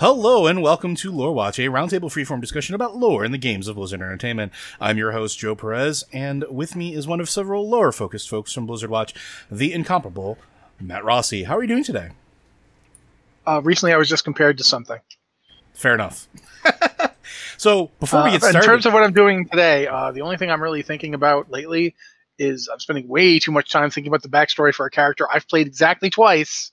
Hello and welcome to Lore Watch, a roundtable freeform discussion about lore in the games of Blizzard Entertainment. I'm your host, Joe Perez, and with me is one of several lore focused folks from Blizzard Watch, the incomparable Matt Rossi. How are you doing today? Uh, recently, I was just compared to something. Fair enough. so before we Uh, get started, in terms of what I'm doing today, uh, the only thing I'm really thinking about lately is I'm spending way too much time thinking about the backstory for a character I've played exactly twice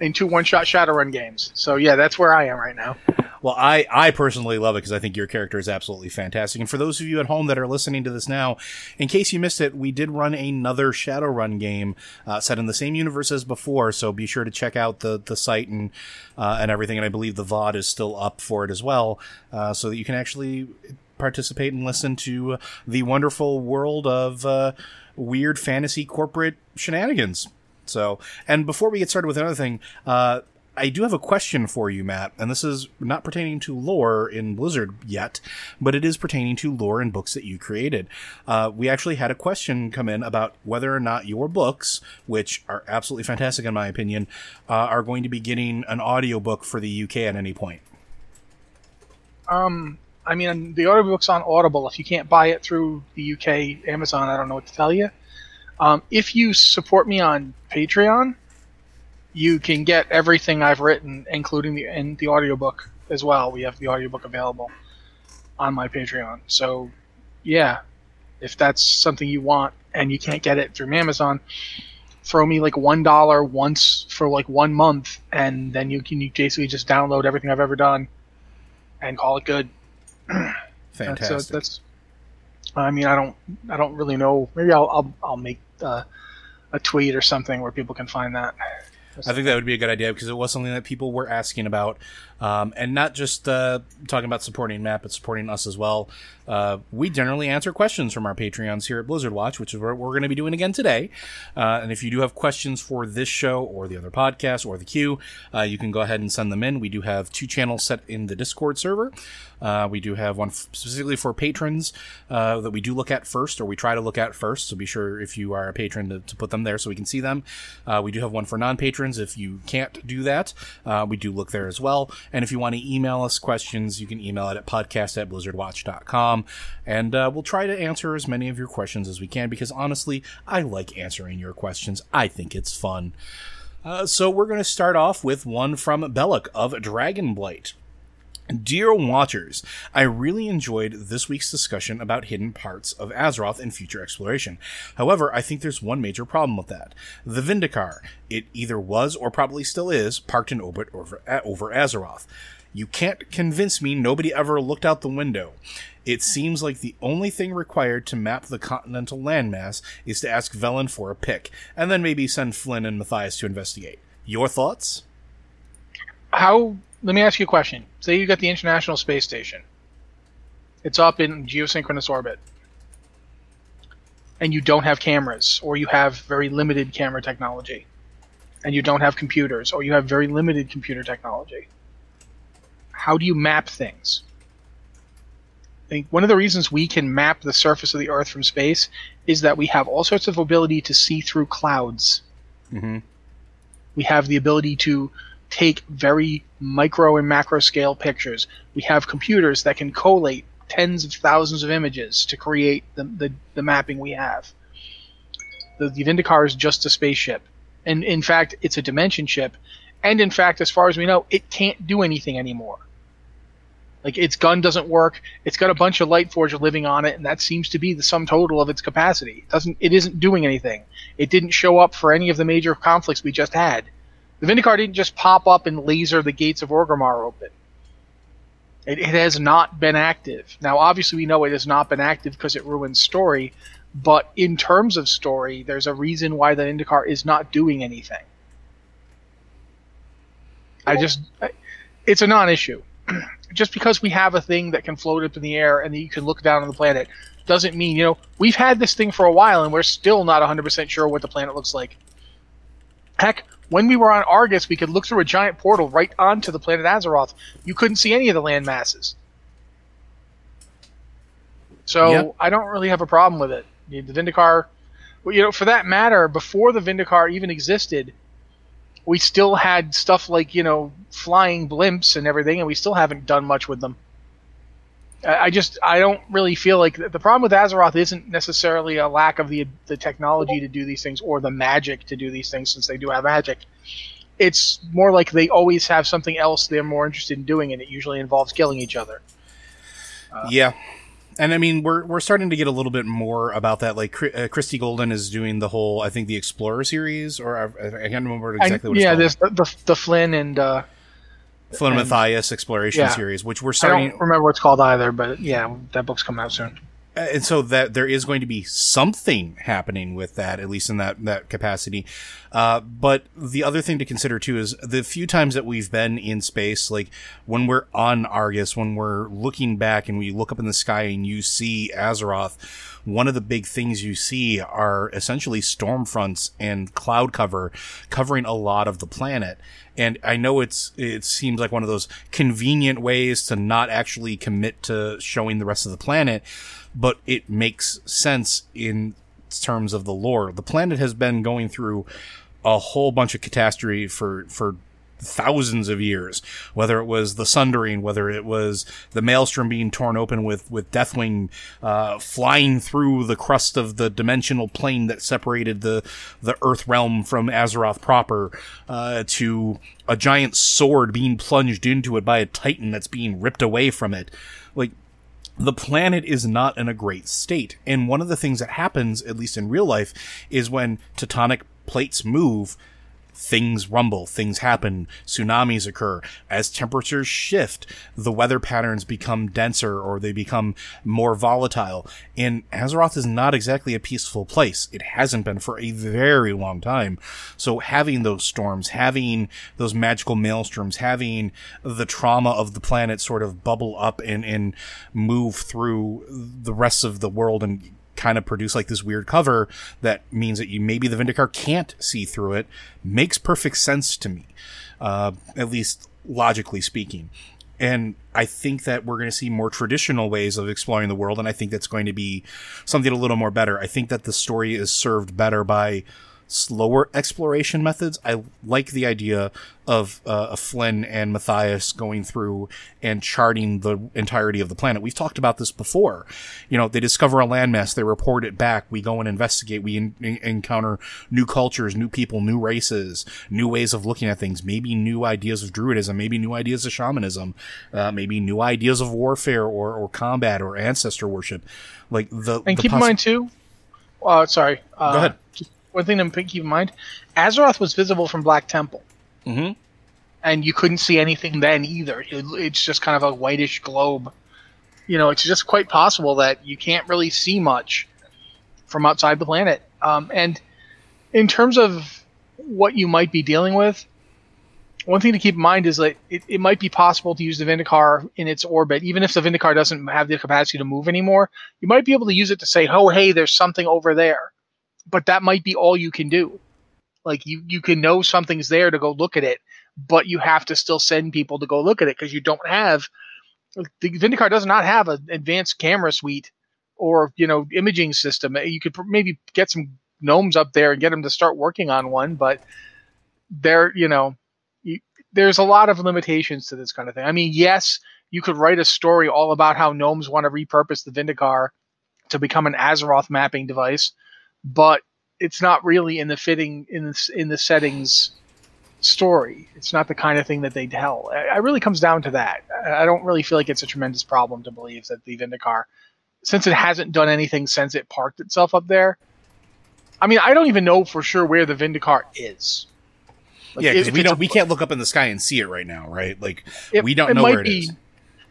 in two one-shot Shadowrun games. So yeah, that's where I am right now. Well, I, I personally love it because I think your character is absolutely fantastic. And for those of you at home that are listening to this now, in case you missed it, we did run another Shadowrun game uh, set in the same universe as before. So be sure to check out the the site and uh, and everything. And I believe the VOD is still up for it as well, uh, so that you can actually participate and listen to the wonderful world of uh, weird fantasy corporate shenanigans. So, and before we get started with another thing, uh, I do have a question for you, Matt, and this is not pertaining to lore in Blizzard yet, but it is pertaining to lore in books that you created. Uh, we actually had a question come in about whether or not your books, which are absolutely fantastic in my opinion, uh, are going to be getting an audiobook for the UK at any point. Um, I mean, the audiobook's on Audible. If you can't buy it through the UK Amazon, I don't know what to tell you. Um, if you support me on Patreon, you can get everything I've written, including the and the audiobook as well. We have the audiobook available on my Patreon. So, yeah, if that's something you want and you can't get it through Amazon, throw me like one dollar once for like one month, and then you can you basically just download everything I've ever done and call it good. Fantastic. That's, uh, that's I mean, I don't, I don't really know. Maybe I'll, I'll, I'll make a tweet or something where people can find that. I think that would be a good idea because it was something that people were asking about, um, and not just uh, talking about supporting Matt, but supporting us as well. Uh, we generally answer questions from our Patreons here at Blizzard Watch, which is what we're going to be doing again today. Uh, and if you do have questions for this show or the other podcast or the queue, uh, you can go ahead and send them in. We do have two channels set in the Discord server. Uh, we do have one specifically for patrons uh, that we do look at first, or we try to look at first. So be sure if you are a patron to, to put them there so we can see them. We do have one for non patrons. If you can't do that, we do look there as well. And if you want to email us questions, you can email it at podcast at blizzardwatch.com. And uh, we'll try to answer as many of your questions as we can because honestly, I like answering your questions. I think it's fun. Uh, so we're going to start off with one from Belloc of Dragonblight. Dear Watchers, I really enjoyed this week's discussion about hidden parts of Azeroth and future exploration. However, I think there's one major problem with that. The Vindicaar. It either was or probably still is parked in orbit over, over Azeroth. You can't convince me nobody ever looked out the window. It seems like the only thing required to map the continental landmass is to ask Velen for a pick, and then maybe send Flynn and Mathias to investigate. Your thoughts? How let me ask you a question. Say you got the International Space Station. It's up in geosynchronous orbit. And you don't have cameras, or you have very limited camera technology. And you don't have computers, or you have very limited computer technology. How do you map things? I think one of the reasons we can map the surface of the Earth from space is that we have all sorts of ability to see through clouds. Mm-hmm. We have the ability to take very micro and macro scale pictures. We have computers that can collate tens of thousands of images to create the, the, the mapping we have. The, the Vindicaar is just a spaceship. And in fact, it's a dimension ship. And in fact, as far as we know, it can't do anything anymore. Like its gun doesn't work. It's got a bunch of light forge living on it, and that seems to be the sum total of its capacity. It doesn't it isn't doing anything. It didn't show up for any of the major conflicts we just had. The Vindicaar didn't just pop up and laser the gates of Orgrimmar open. It, it has not been active. Now, obviously, we know it has not been active because it ruins story, but in terms of story, there's a reason why the Vindicaar is not doing anything. I just, it's a non-issue. just because we have a thing that can float up in the air and that you can look down on the planet doesn't mean, you know, we've had this thing for a while and we're still not 100% sure what the planet looks like. Heck, when we were on Argus, we could look through a giant portal right onto the planet Azeroth. You couldn't see any of the land masses. So Yep. I don't really have a problem with it. The Vindicaar, well, you know, for that matter, before the Vindicaar even existed, we still had stuff like you know flying blimps and everything, and we still haven't done much with them. I just I don't really feel like the problem with Azeroth isn't necessarily a lack of the the technology to do these things or the magic to do these things since they do have magic. It's more like they always have something else they're more interested in doing, and it usually involves killing each other. yeah. And I mean, we're we're starting to get a little bit more about that. Like uh, Christie Golden is doing the whole, I think, the Explorer series, or I, I can't remember exactly I, what it's yeah, called. this the, the the Flynn and uh, Flynn and- Mathias exploration yeah. series, which we're starting. I don't remember what it's called either, but yeah, that book's coming out soon. Uh, and so that there is going to be something happening with that, at least in that that capacity. Uh, but the other thing to consider too is the few times that we've been in space, like when we're on Argus, when we're looking back and we look up in the sky and you see Azeroth. One of the big things you see are essentially storm fronts and cloud cover covering a lot of the planet. And I know it's, it seems like one of those convenient ways to not actually commit to showing the rest of the planet, but it makes sense in terms of the lore. The planet has been going through a whole bunch of catastrophe for, for thousands of years, whether it was the Sundering, whether it was the Maelstrom being torn open with, with Deathwing, uh, flying through the crust of the dimensional plane that separated the, the Earth realm from Azeroth proper, uh, to a giant sword being plunged into it by a Titan that's being ripped away from it. Like, the planet is not in a great state. And one of the things that happens, at least in real life, is when tectonic plates move, things rumble, things happen, tsunamis occur. As temperatures shift, the weather patterns become denser or they become more volatile. And Azeroth is not exactly a peaceful place. It hasn't been for a very long time. So having those storms, having those magical maelstroms, having the trauma of the planet sort of bubble up and, and move through the rest of the world and kind of produce like this weird cover that means that you maybe the Vindicaar can't see through it makes perfect sense to me, uh, at least logically speaking. And I think that we're going to see more traditional ways of exploring the world, and I think that's going to be something a little more better. I think that the story is served better by slower exploration methods. I like the idea of uh, of Flynn and Mathias going through and charting the entirety of the planet. We've talked about this before. You know, they discover a landmass, they report it back. We go and investigate. We in- encounter new cultures, new people, new races, new ways of looking at things. Maybe new ideas of druidism, maybe new ideas of shamanism, uh, maybe new ideas of warfare or or combat or ancestor worship. Like the And the keep in mind too. Uh, sorry. Uh, Go ahead. Just one thing to keep in mind: Azeroth was visible from Black Temple, Mhm. and you couldn't see anything then either. It, it's just kind of a whitish globe. You know, it's just quite possible that you can't really see much from outside the planet. Um, and in terms of what you might be dealing with, one thing to keep in mind is that it, it might be possible to use the Vindicaar in its orbit, even if the Vindicaar doesn't have the capacity to move anymore. You might be able to use it to say, "Oh, hey, there's something over there," but that might be all you can do. Like you, you can know something's there to go look at it, but you have to still send people to go look at it because you don't have the Vindicaar does not have an advanced camera suite or you know imaging system. You could maybe get some gnomes up there and get them to start working on one, but there, you know, you, there's a lot of limitations to this kind of thing. I mean, yes, you could write a story all about how gnomes want to repurpose the Vindicaar to become an Azeroth mapping device, but it's not really in the fitting in the, in the settings story. It's not the kind of thing that they tell. It really comes down to that. I don't really feel like it's a tremendous problem to believe that the Vindicaar, since it hasn't done anything since it parked itself up there. I mean, I don't even know for sure where the Vindicaar is. Like, yeah, because we don't a- we can't look up in the sky and see it right now, right? Like it- we don't know where it be- is.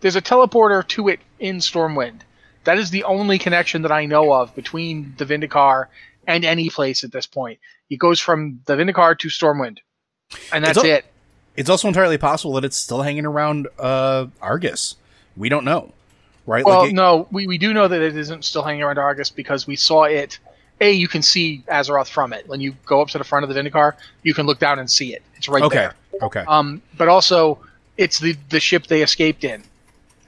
There's a teleporter to it in Stormwind. That is the only connection that I know of between the Vindicaar and any place at this point. It goes from the Vindicaar to Stormwind, and that's al- it. It's also entirely possible that it's still hanging around uh, Argus. We don't know, right? Well, like it- no, we, we do know that it isn't still hanging around Argus because we saw it. A, you can see Azeroth from it. When you go up to the front of the Vindicaar, you can look down and see it. It's right okay, there. okay, Um, but also, it's the the ship they escaped in.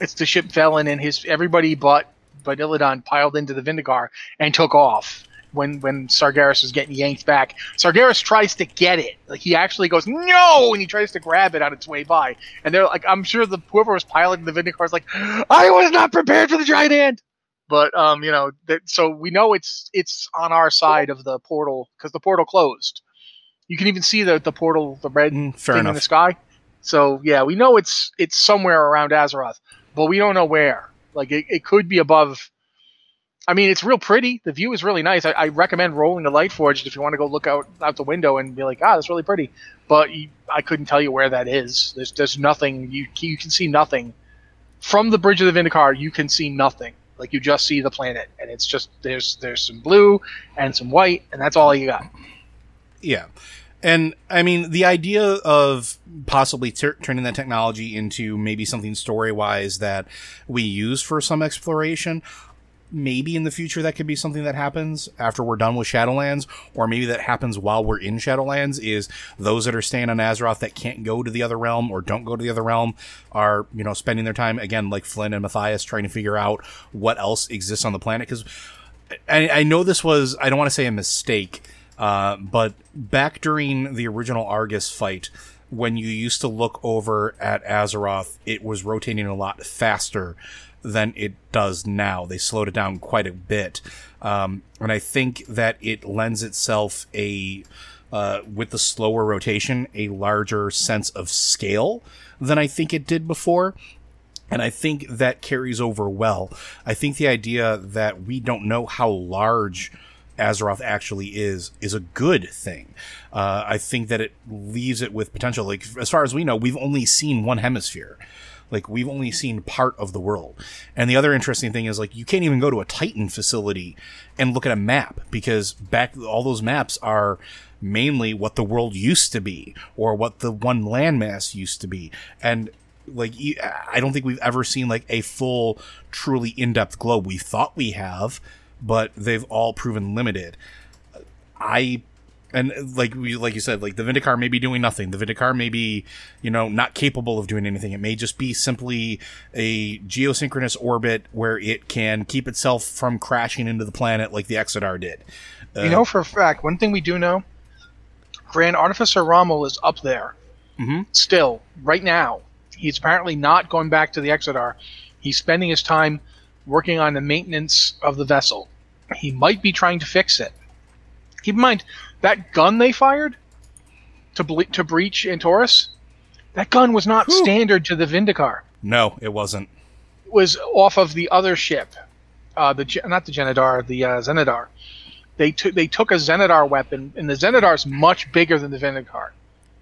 It's the ship Velen and his everybody but but Illidan piled into the Vindicaar and took off when when Sargeras was getting yanked back. Sargeras tries to get it, like he actually goes no, and he tries to grab it on its way by. And they're like, I'm sure the whoever was piloting the Vindicaar is like, I was not prepared for the giant hand. But um, you know, that so we know it's it's on our side of the portal because the portal closed. You can even see the the portal, the red Mm, thing in the sky. So yeah, we know it's it's somewhere around Azeroth, but we don't know where. Like it, it could be above. I mean, it's real pretty. The view is really nice. I, I recommend rolling the Light Forged if you want to go look out out the window and be like, ah, that's really pretty. But you, I couldn't tell you where that is. There's there's nothing. You you can see nothing from the bridge of the Vindicaar. You can see nothing. Like you just see the planet, and it's just there's there's some blue and some white, and that's all you got. Yeah. And I mean, the idea of possibly tur turning that technology into maybe something story wise that we use for some exploration, maybe in the future that could be something that happens after we're done with Shadowlands, or maybe that happens while we're in Shadowlands is those that are staying on Azeroth that can't go to the other realm or don't go to the other realm are, you know, spending their time again, like Flynn and Mathias trying to figure out what else exists on the planet. Cause I, I know this was, I don't want to say a mistake, uh, but back during the original Argus fight, when you used to look over at Azeroth, it was rotating a lot faster than it does now. They slowed it down quite a bit. Um, and I think that it lends itself a, uh, with the slower rotation, a larger sense of scale than I think it did before. And I think that carries over well. I think the idea that we don't know how large Azeroth actually is is a good thing. Uh, I think that it leaves it with potential. Like as far as we know, we've only seen one hemisphere. Like we've only seen part of the world. And the other interesting thing is like you can't even go to a Titan facility and look at a map because back all those maps are mainly what the world used to be or what the one landmass used to be. And like I don't think we've ever seen like a full, truly in-depth globe. We thought we have, but they've all proven limited. I and like we like you said, like the Vindicaar may be doing nothing. The Vindicaar may be, you know, not capable of doing anything. It may just be simply a geosynchronous orbit where it can keep itself from crashing into the planet like the Exodar did. Uh, You know for a fact, one thing we do know, Grand Artificer Romuul is up there. Mhm. Still, right now. He's apparently not going back to the Exodar. He's spending his time working on the maintenance of the vessel. He might be trying to fix it. Keep in mind, that gun they fired to, ble- to breach Antorus, that gun was not standard to the Vindicaar. no, it wasn't. It was off of the other ship, uh, the not the Genedar, the uh, Xenedar. They took they took a Xenedar weapon, and the Xenedar is much bigger than the Vindicaar.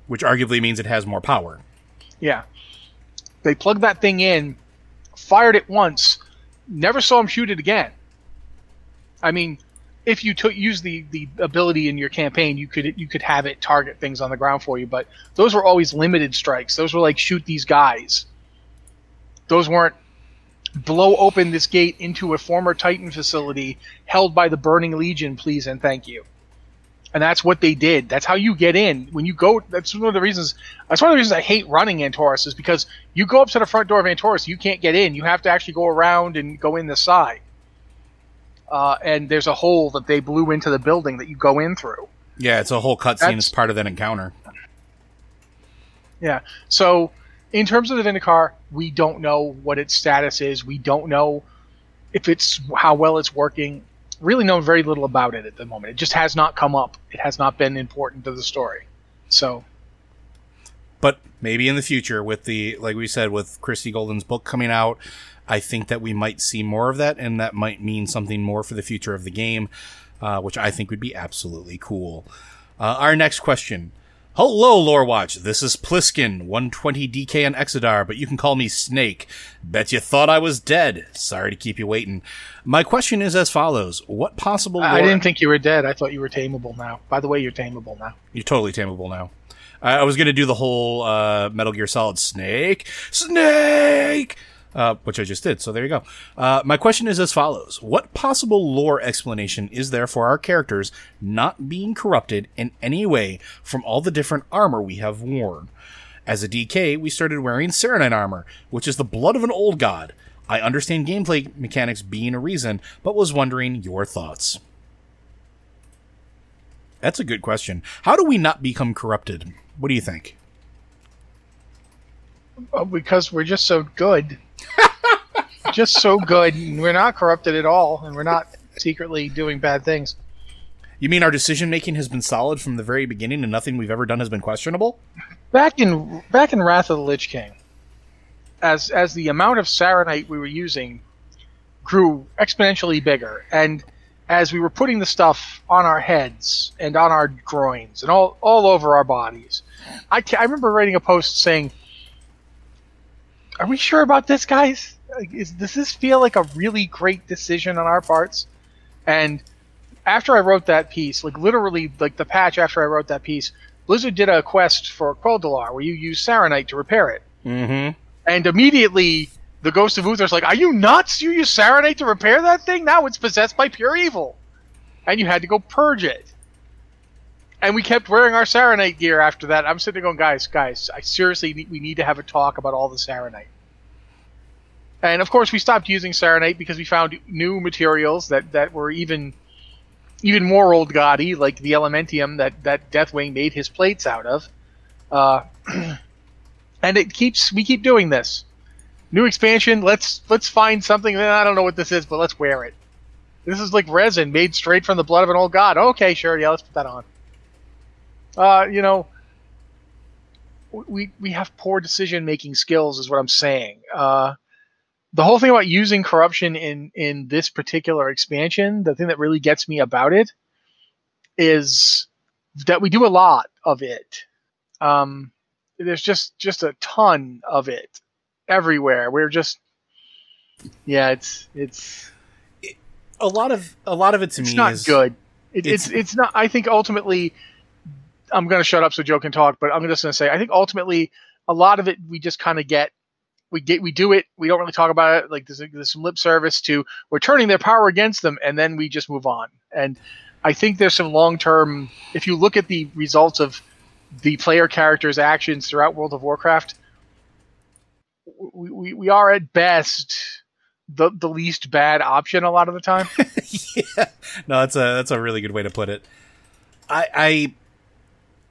Which arguably means it has more power. Yeah, they plugged that thing in, fired it once, never saw him shoot it again. I mean, if you took use the the ability in your campaign, you could you could have it target things on the ground for you. But those were always limited strikes. Those were like shoot these guys. Those weren't blow open this gate into a former Titan facility held by the Burning Legion, please and thank you. And that's what they did. That's how you get in. When you go, that's one of the reasons. That's one of the reasons I hate running Antorus is because you go up to the front door of Antorus, you can't get in. You have to actually go around and go in the side. Uh, and there's a hole that they blew into the building that you go in through. Yeah, it's a whole cutscene as part of that encounter. Yeah. So, in terms of the Vindicaar, we don't know what its status is. We don't know if it's how well it's working really know very little about it at the moment. It just has not come up. It has not been important to the story. So, but maybe in the future, with the like we said, with Christie Golden's book coming out, I think that we might see more of that, and that might mean something more for the future of the game, uh, which I think would be absolutely cool. Uh, our next question. Hello, Lore Watch. This is Pliskin, 120 DK and Exodar, but you can call me Snake. Bet you thought I was dead. Sorry to keep you waiting. My question is as follows: What possible? Lore- I didn't think you were dead. I thought you were tameable now. By the way, you're tameable now. You're totally tameable now. I, was gonna do the whole uh, Metal Gear Solid Snake, Snake uh, which I just did. So there you go. Uh, my question is as follows. What possible lore explanation is there for our characters not being corrupted in any way from all the different armor we have worn? As a DK, we started wearing Saronite armor, which is the blood of an old god. I understand gameplay mechanics being a reason, but was wondering your thoughts. That's a good question. How do we not become corrupted? What do you think? Well, because we're just so good just so good. We're not corrupted at all, and we're not secretly doing bad things. You mean our decision making has been solid from the very beginning, and nothing we've ever done has been questionable? Back in back in Wrath of the Lich King, as as the amount of Saronite we were using grew exponentially bigger, and as we were putting the stuff on our heads and on our groins and all all over our bodies, I, I remember writing a post saying are we sure about this, guys? Is, does this feel like a really great decision on our parts? And after I wrote that piece, like literally, like the patch after I wrote that piece, Blizzard did a quest for Quel'Delar where you use Saronite to repair it. Mm-hmm. And immediately, the Ghost of Uther's like, "Are you nuts? You use Saronite to repair that thing? Now it's possessed by pure evil." And you had to go purge it. And we kept wearing our Saronite gear after that. I'm sitting there going, guys, guys, I seriously need, we need to have a talk about all the Saronite. And of course, we stopped using Saronite because we found new materials that, that were even even more old gaudy, like the Elementium that that Deathwing made his plates out of. Uh, and it keeps we keep doing this. New expansion. Let's let's find something. I don't know what this is, but let's wear it. This is like resin made straight from the blood of an old god. Okay, sure, yeah, let's put that on uh, you know, we we have poor decision making skills, is what I'm saying. Uh, the whole thing about using corruption in in this particular expansion, the thing that really gets me about it is that we do a lot of it. Um, there's just just a ton of it everywhere. We're just yeah, it's it's a lot of a lot of it to it's me not is good. It, it's, it's it's not. I think ultimately I'm going to shut up so Joe can talk, but I'm just going to say I think ultimately a lot of it we just kind of get we get we do it we don't really talk about it like there's, there's some lip service to we're turning their power against them and then we just move on and I think there's some long term if you look at the results of the player characters actions throughout World of Warcraft we, we, we are at best the the least bad option a lot of the time. yeah. No, that's a that's a really good way to put it. I I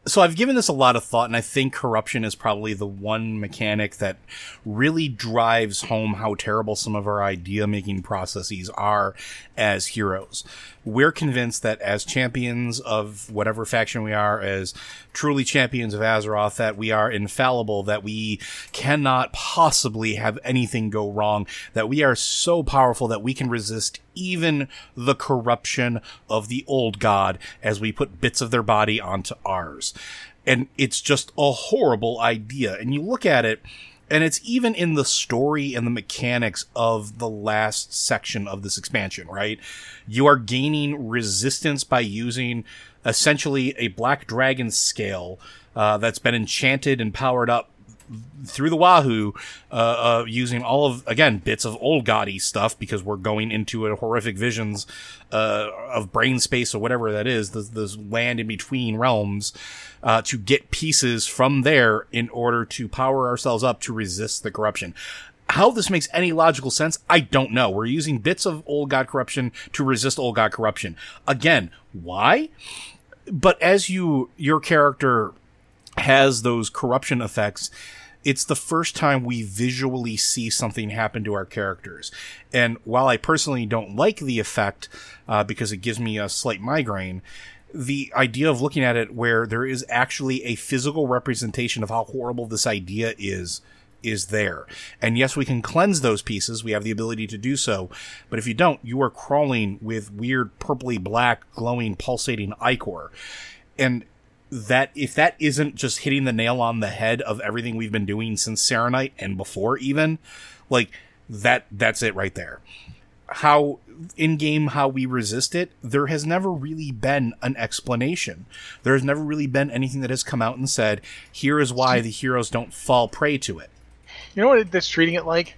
so I've given this a lot of thought, and I think corruption is probably the one mechanic that really drives home how terrible some of our idea making processes are as heroes. We're convinced that as champions of whatever faction we are, as truly champions of Azeroth, that we are infallible, that we cannot possibly have anything go wrong, that we are so powerful that we can resist even the corruption of the old god as we put bits of their body onto ours. And it's just a horrible idea. And you look at it, and it's even in the story and the mechanics of the last section of this expansion, right? You are gaining resistance by using essentially a black dragon scale uh, that's been enchanted and powered up through the wahoo uh, uh, using all of again bits of old gaudy stuff because we're going into a horrific visions uh, of brain space or whatever that is this, this land in between realms uh, to get pieces from there in order to power ourselves up to resist the corruption how this makes any logical sense, I don't know. We're using bits of old god corruption to resist old god corruption. Again, why? But as you, your character has those corruption effects, it's the first time we visually see something happen to our characters. And while I personally don't like the effect, uh, because it gives me a slight migraine, the idea of looking at it where there is actually a physical representation of how horrible this idea is, is there. And yes, we can cleanse those pieces. We have the ability to do so. But if you don't, you are crawling with weird purpley black glowing pulsating ichor. And that if that isn't just hitting the nail on the head of everything we've been doing since Saronite and before even, like that that's it right there. How in game how we resist it, there has never really been an explanation. There has never really been anything that has come out and said, here is why the heroes don't fall prey to it. You know what that's treating it like?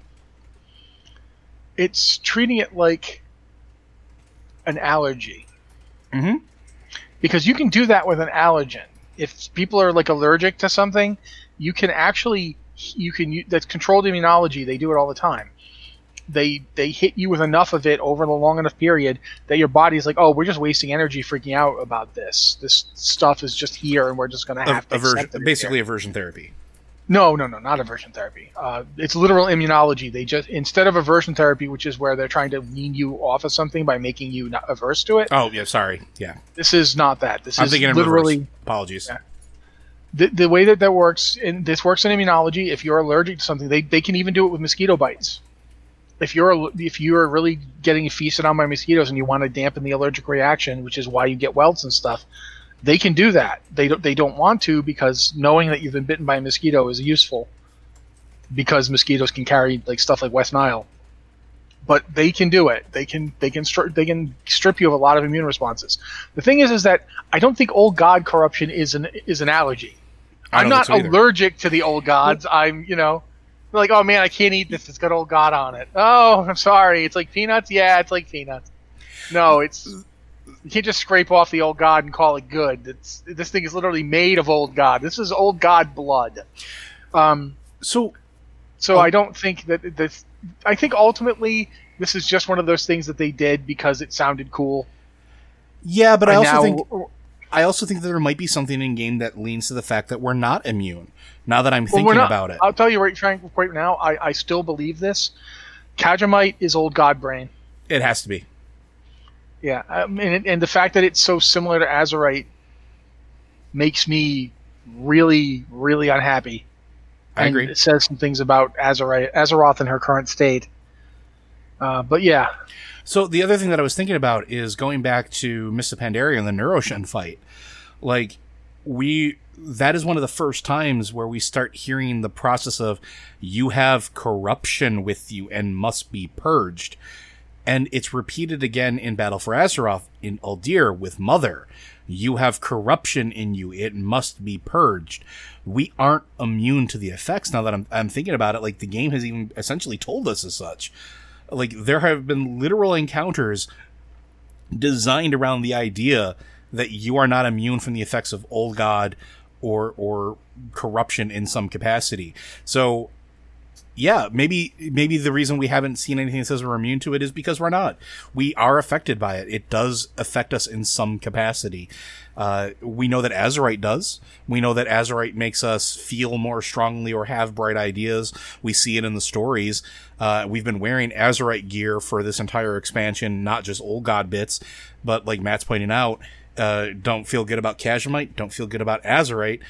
It's treating it like an allergy. Mm-hmm. Because you can do that with an allergen. If people are like allergic to something, you can actually you can that's controlled immunology. They do it all the time. They they hit you with enough of it over the long enough period that your body's like, oh, we're just wasting energy freaking out about this. This stuff is just here, and we're just going to have to aversion, accept it basically aversion therapy. No, no, no, not aversion therapy. Uh, it's literal immunology. They just instead of aversion therapy, which is where they're trying to wean you off of something by making you not averse to it. Oh yeah, sorry. Yeah, This is not that. This I'm is literally. Apologies. Yeah. the, the way that that works. And this works in immunology. If you're allergic to something, they, they can even do it with mosquito bites. If you're if you're really getting feasted on by mosquitoes and you want to dampen the allergic reaction, which is why you get welts and stuff, they can do that. They don't they don't want to because knowing that you've been bitten by a mosquito is useful because mosquitoes can carry like stuff like West Nile. But they can do it. They can they can stri- they can strip you of a lot of immune responses. The thing is, is that I don't think old god corruption is an is an allergy. I'm so allergic to the old gods. I'm you know like oh man I can't eat this. It's got old god on it. Oh I'm sorry. It's like peanuts. Yeah, it's like peanuts. No, it's you can't just scrape off the old god and call it good. It's this thing is literally made of old god. This is old god blood. Um, So so Oh. I don't think that this. I think ultimately this is just one of those things that they did because it sounded cool. yeah, but I And also now- think I also think that there might be something in game that leans to the fact that we're not immune. Now that I'm Well, thinking not- about it, I'll tell you right, Frank, right now. I, I still believe this. Kaja'mite is old god brain. it has to be. Yeah, um, and and the fact that it's so similar to Azerite makes me really really unhappy. I and agree. It says some things about Azerite, Azeroth in her current state. Uh, but yeah, So the other thing that I was thinking about is going back to Mr. Pandaria and the Norushen fight. Like we that is one of the first times where we start hearing the process of you have corruption with you and must be purged. And it's repeated again in Battle for Azeroth in Uldir with Mother. You have corruption in you. It must be purged. We aren't immune to the effects now that I'm, I'm thinking about it. Like the game has even essentially told us as such like there have been literal encounters designed around the idea that you are not immune from the effects of old god or or corruption in some capacity. So yeah, maybe maybe the reason we haven't seen anything that says we're immune to it is because we're not. We are affected by it. It does affect us in some capacity. Uh, we know that Azerite does. We know that Azerite makes us feel more strongly or have bright ideas. We see it in the stories. Uh, we've been wearing Azerite gear for this entire expansion, not just old god bits, but like Matt's pointing out, uh, don't feel good about Kaja'mite, don't feel good about Azerite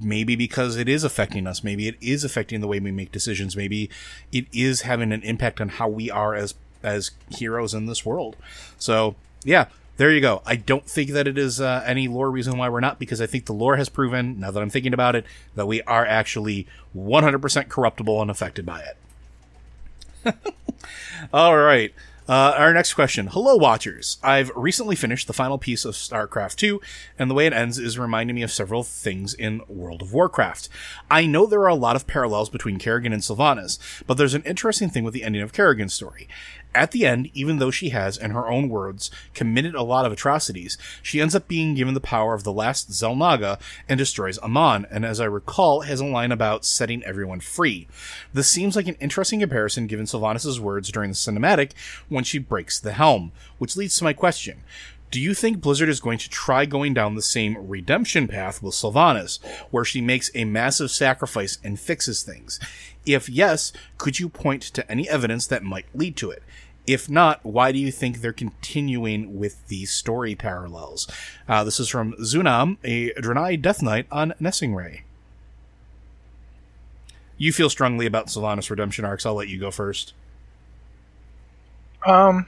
maybe because it is affecting us maybe it is affecting the way we make decisions maybe it is having an impact on how we are as as heroes in this world so yeah there you go. I don't think that it is uh, any lore reason why we're not, because I think the lore has proven, now that I'm thinking about it, that we are actually 100% corruptible and affected by it. All right. Uh, our next question. Hello, watchers. I've recently finished the final piece of StarCraft 2, and the way it ends is reminding me of several things in World of Warcraft. I know there are a lot of parallels between Kerrigan and Sylvanas, but there's an interesting thing with the ending of Kerrigan's story. At the end, even though she has, in her own words, committed a lot of atrocities, she ends up being given the power of the last Xel'Naga and destroys Amon, and as I recall, has a line about setting everyone free. This seems like an interesting comparison given Sylvanas' words during the cinematic when she breaks the helm, which leads to my question. Do you think Blizzard is going to try going down the same redemption path with Sylvanas, where she makes a massive sacrifice and fixes things? If yes, could you point to any evidence that might lead to it? If not, why do you think they're continuing with these story parallels? Uh, this is from Zunam, a Draenei Death Knight on Nesingwary. You feel strongly about Sylvanas redemption arcs. I'll let you go first. Um,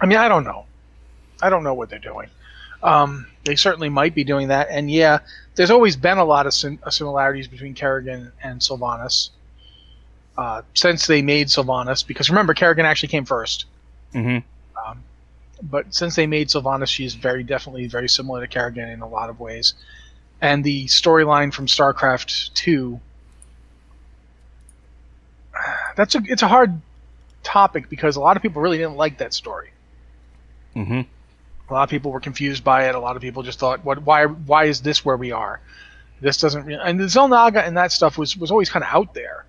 I mean, I don't know. I don't know what they're doing. Um, they certainly might be doing that, and yeah, there's always been a lot of sim- similarities between Kerrigan and Sylvanas uh, since they made Sylvanas. Because remember, Kerrigan actually came 1st Mm-hmm. Um, but since they made Sylvanas, she's very definitely very similar to Kerrigan in a lot of ways. And the storyline from StarCraft Two. That's a it's a hard topic because a lot of people really didn't like that story. Mm-hmm. A lot of people were confused by it. A lot of people just thought, "What? Why? Why is this where we are? This doesn't." Re-. And the Xel'Naga and that stuff was was always kind of out there.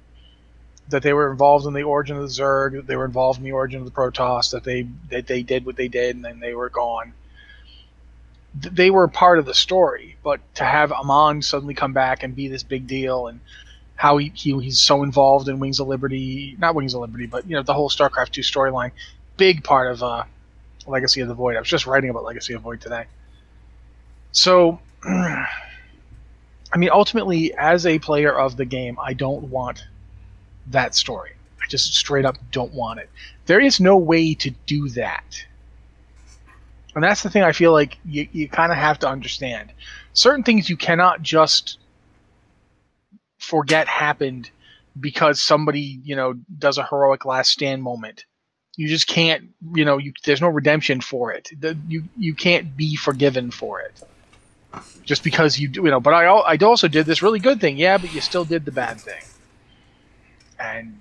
That they were involved in the origin of the Zerg. That they were involved in the origin of the Protoss. That they that they did what they did, and then they were gone. They were part of the story, but to have Amon suddenly come back and be this big deal, and how he, he he's so involved in Wings of Liberty, not Wings of Liberty, but you know the whole StarCraft two storyline, big part of uh, Legacy of the Void. I was just writing about Legacy of Void today. So, I mean, ultimately, as a player of the game, I don't want that story. I just straight up don't want it. There is no way to do that. And that's the thing I feel like you, you kind of have to understand. Certain things you cannot just forget happened because somebody, you know, does a heroic last stand moment you just can't you know you, there's no redemption for it. The, you you can't be forgiven for it. Just because you do you know but i i also did this really good thing. Yeah but you still did the bad thing. And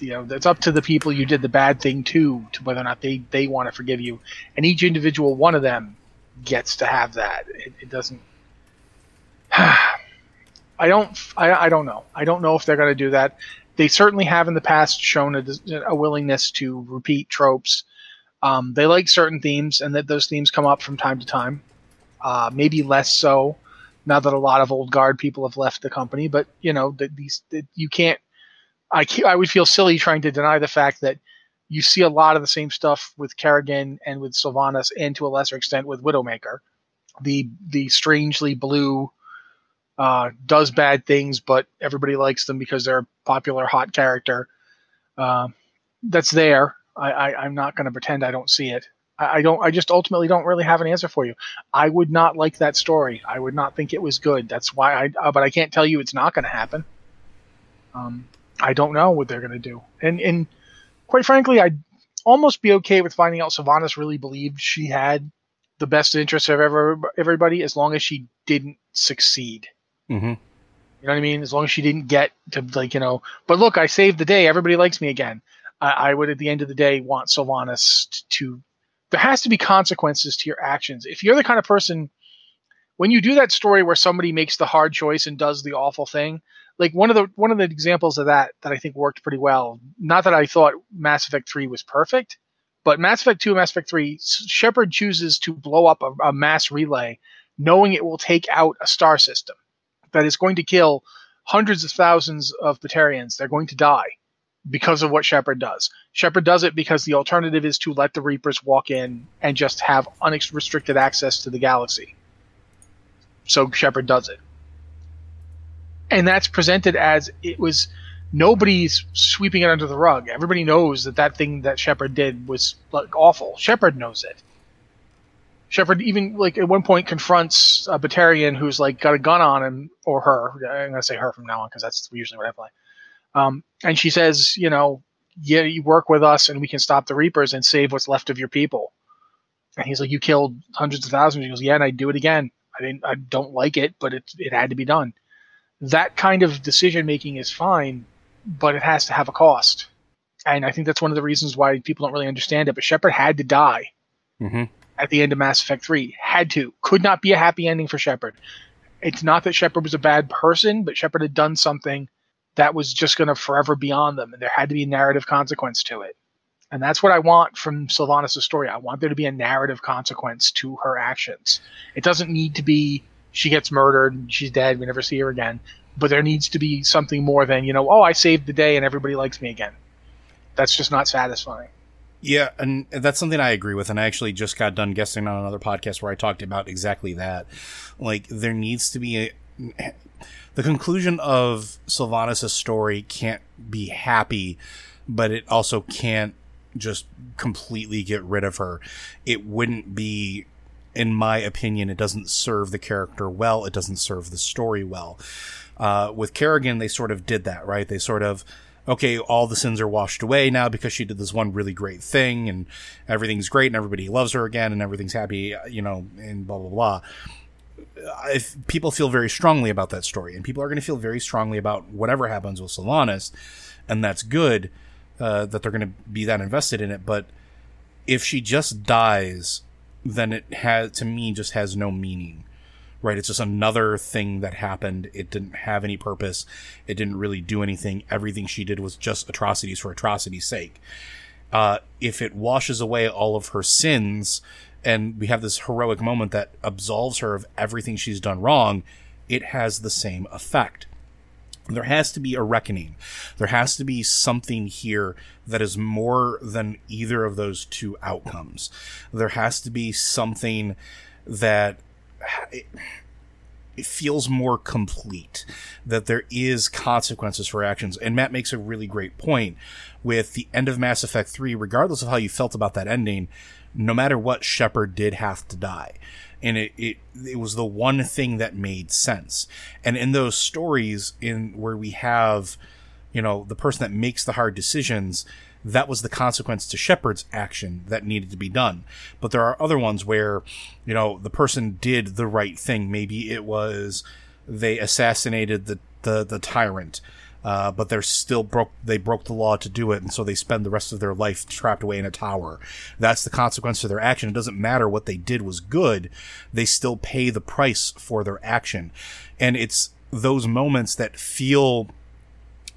you know that's up to the people you did the bad thing to to whether or not they they want to forgive you. And each individual one of them gets to have that. It, it doesn't i don't I, I don't know. I don't know if they're going to do that they certainly have in the past shown a, a willingness to repeat tropes. Um, they like certain themes, and that those themes come up from time to time. Uh, maybe less so now that a lot of old guard people have left the company. But you know, that these that you can't. I I would feel silly trying to deny the fact that you see a lot of the same stuff with Kerrigan and with Sylvanas, and to a lesser extent with Widowmaker. The the strangely blue uh, does bad things, but everybody likes them because they're a popular, hot character. Uh, that's there. I, I'm not going to pretend I don't see it. I, I don't. I just ultimately don't really have an answer for you. I would not like that story. I would not think it was good. That's why I. Uh, but I can't tell you it's not going to happen. Um, I don't know what they're going to do, and and quite frankly, I'd almost be okay with finding out Sylvanas really believed she had the best interest of ever everybody, as long as she didn't succeed. Mm-hmm. You know what I mean? As long as she didn't get to like you know. But look, I saved the day. Everybody likes me again. I, I would at the end of the day want Sylvanas to. There has to be consequences to your actions. If you're the kind of person, when you do that story where somebody makes the hard choice and does the awful thing, like one of the one of the examples of that that I think worked pretty well. Not that I thought Mass Effect Three was perfect, but Mass Effect Two, Mass Effect Three, Shepard chooses to blow up a, a mass relay, knowing it will take out a star system that is going to kill hundreds of thousands of Batarians. They're going to die because of what Shepard does. Shepard does it because the alternative is to let the Reapers walk in and just have unrestricted access to the galaxy. So Shepard does it. And that's presented as it was nobody's sweeping it under the rug. Everybody knows that that thing that Shepard did was like awful. Shepard knows it. Shepard even like at one point confronts a Batarian who's like got a gun on him or her. I'm gonna say her from now on because that's usually what I play. Um, and she says, you know, yeah, you work with us and we can stop the Reapers and save what's left of your people. And he's like, you killed hundreds of thousands. He goes, yeah, and I do it again. I didn't, I don't like it, but it it had to be done. That kind of decision making is fine, but it has to have a cost. And I think that's one of the reasons why people don't really understand it. But Shepard had to die Mm-hmm. At the end of Mass Effect 3. Had to. Could not be a happy ending for Shepard. It's not that Shepard was a bad person, but Shepard had done something that was just going to forever be on them, and there had to be a narrative consequence to it. And that's what I want from Sylvanas' story. I want there to be a narrative consequence to her actions. It doesn't need to be she gets murdered and she's dead, we never see her again. But there needs to be something more than, you know, oh, I saved the day and everybody likes me again. That's just not satisfying. Yeah, and that's something I agree with. And I actually just got done guesting on another podcast where I talked about exactly that. Like, there needs to be a. The conclusion of Sylvanas' story can't be happy, but it also can't just completely get rid of her. It wouldn't be, in my opinion, it doesn't serve the character well. It doesn't serve the story well. Uh, with Kerrigan, they sort of did that, right? They sort of, okay, all the sins are washed away now because she did this one really great thing and everything's great and everybody loves her again and everything's happy, you know, and blah, blah, blah. If people feel very strongly about that story and people are going to feel very strongly about whatever happens with Sylvanas, and that's good, uh, that they're going to be that invested in it. But if she just dies, then it has, to me, just has no meaning right? It's just another thing that happened. It didn't have any purpose. It didn't really do anything. Everything she did was just atrocities for atrocity's sake. Uh, if it washes away all of her sins and we have this heroic moment that absolves her of everything she's done wrong, it has the same effect. There has to be a reckoning. There has to be something here that is more than either of those two outcomes. There has to be something that it, it feels more complete that there is consequences for actions. And Matt makes a really great point with the end of Mass Effect 3, regardless of how you felt about that ending, no matter what, Shepard did have to die. And it, it, it was the one thing that made sense. And in those stories in where we have, you know, the person that makes the hard decisions, that was the consequence to Shepard's action that needed to be done. But there are other ones where, you know, the person did the right thing. Maybe it was they assassinated the, the, the tyrant. Uh, but they're still broke, they broke the law to do it. And so they spend the rest of their life trapped away in a tower. That's the consequence of their action. It doesn't matter what they did was good. They still pay the price for their action. And it's those moments that feel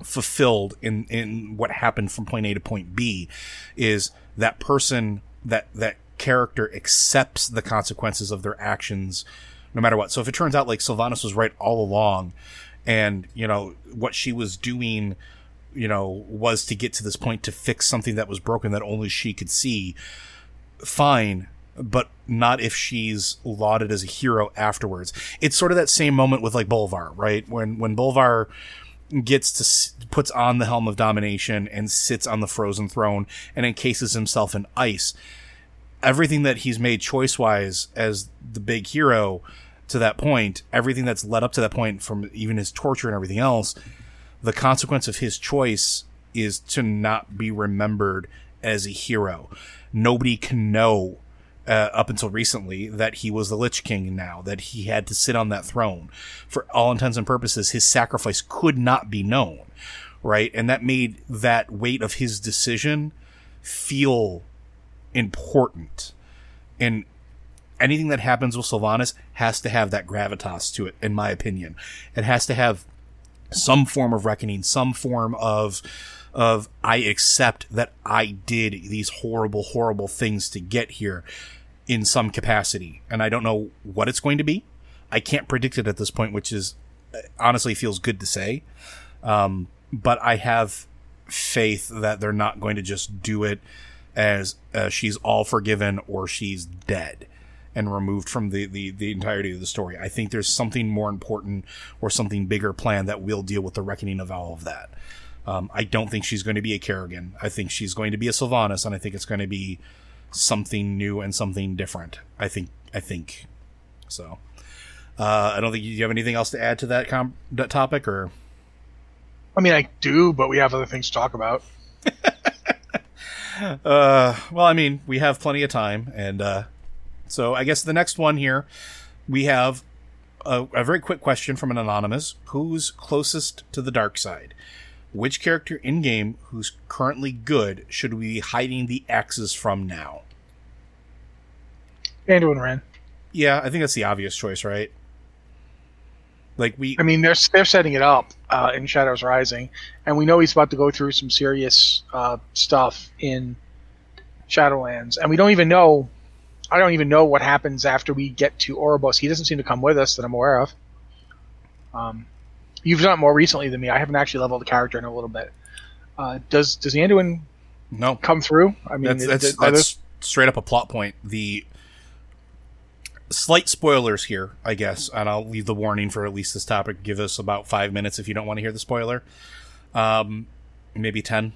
fulfilled in in what happened from point A to point B is that person that that character accepts the consequences of their actions no matter what. So if it turns out like Sylvanas was right all along and you know what she was doing you know was to get to this point to fix something that was broken that only she could see fine but not if she's lauded as a hero afterwards. It's sort of that same moment with like Bolvar, right? When when Bolvar gets to puts on the helm of domination and sits on the frozen throne and encases himself in ice. Everything that he's made choice wise as the big hero to that point, everything that's led up to that point from even his torture and everything else, the consequence of his choice is to not be remembered as a hero. Nobody can know uh, up until recently that he was the Lich King now, that he had to sit on that throne. For all intents and purposes, his sacrifice could not be known, right? And that made that weight of his decision feel important. And anything that happens with Sylvanas has to have that gravitas to it, in my opinion. It has to have some form of reckoning, some form of of I accept that I did these horrible, horrible things to get here in some capacity. And I don't know what it's going to be. I can't predict it at this point, which is honestly feels good to say. Um, but I have faith that they're not going to just do it as uh, she's all forgiven or she's dead and removed from the, the, the entirety of the story. I think there's something more important or something bigger planned that will deal with the reckoning of all of that. Um, I don't think she's going to be a Kerrigan. I think she's going to be a Sylvanas, and I think it's going to be something new and something different. I think. I think. So, uh, I don't think you, you have anything else to add to that, com- that topic, or I mean, I do, but we have other things to talk about. Uh, well, I mean, we have plenty of time, and uh, so I guess the next one here, we have a, a very quick question from an anonymous: Who's closest to the dark side? Which character in game who's currently good should we be hiding the axes from now? Anduin Wrynn. Yeah, I think that's the obvious choice, right? Like we, I mean, they're they're setting it up uh, in Shadows Rising, and we know he's about to go through some serious uh, stuff in Shadowlands, and we don't even know. I don't even know what happens after we get to Oribos. He doesn't seem to come with us that I'm aware of. Um, you've done it more recently than me. I haven't actually leveled the character in a little bit. Uh, does does Anduin no, come through? I mean, that's that's, that's straight up a plot point. The slight spoilers here, I guess, and I'll leave the warning for at least this topic. Give us about five minutes if you don't want to hear the spoiler. Um, maybe ten.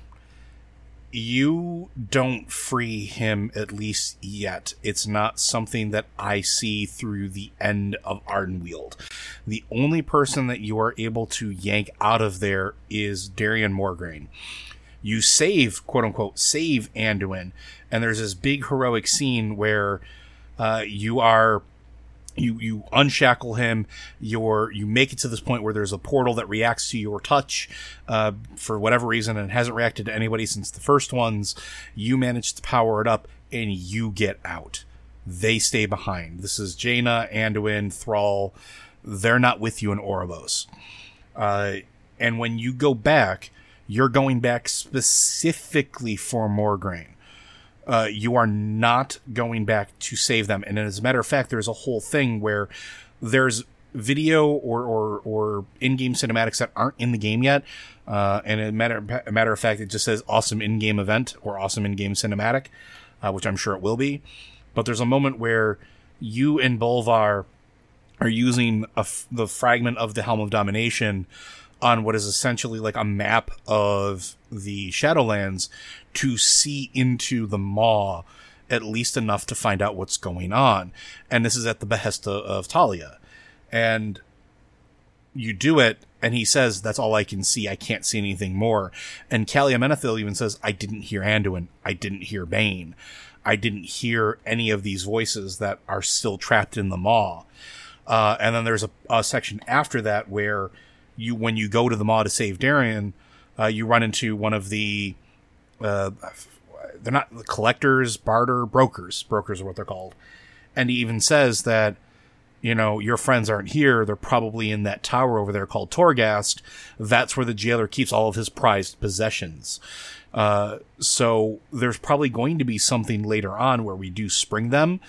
You don't free him at least yet. It's not something that I see through the end of Ardenweald. The only person that you are able to yank out of there is Darion Mograine you save quote unquote save Anduin, and there's this big heroic scene where uh, you are you you unshackle him. You're you make it to this point where there's a portal that reacts to your touch uh, for whatever reason and hasn't reacted to anybody since the first ones. You manage to power it up and you get out. They stay behind. This is jaina anduin thrall. They're not with you in Oribos. Uh, and when you go back, you're going back specifically for Mograine. Uh, you are not going back to save them. And as a matter of fact, there's a whole thing where there's video or, or, or in-game cinematics that aren't in the game yet. Uh, and a matter, a matter of fact, it just says awesome in-game event or awesome in-game cinematic, uh, which I'm sure it will be. But there's a moment where you and Bolvar are using the fragment of the Helm of Domination on what is essentially like a map of the Shadowlands to see into the Maw at least enough to find out what's going on. And this is at the behest of, of Calia. And you do it, and he says, That's all I can see. I can't see anything more. And Calia Menethil even says, I didn't hear Anduin. I didn't hear Bane. I didn't hear any of these voices that are still trapped in the Maw. Uh, and then there's a, a, section after that where you, when you go to the Maw to save Darion, uh, you run into one of the, uh, they're not collectors, barter, brokers. Brokers are what they're called. And he even says that, you know, your friends aren't here. They're probably in that tower over there called Torghast. That's where the jailer keeps all of his prized possessions. Uh, so there's probably going to be something later on where we do spring them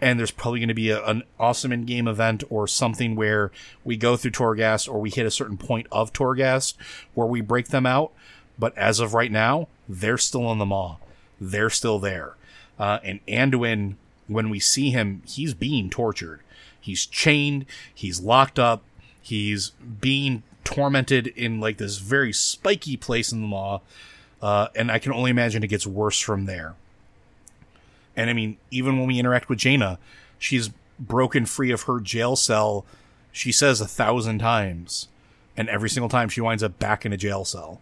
and there's probably going to be a, an awesome in-game event or something where we go through Torghast or we hit a certain point of Torghast where we break them out. But as of right now, they're still on the Maw. They're still there. Uh, and Anduin, when we see him, he's being tortured. He's chained. He's locked up. He's being tormented in like this very spiky place in the Maw. Uh, and I can only imagine it gets worse from there. And I mean, even when we interact with Jaina, she's broken free of her jail cell, she says a thousand times. And every single time she winds up back in a jail cell.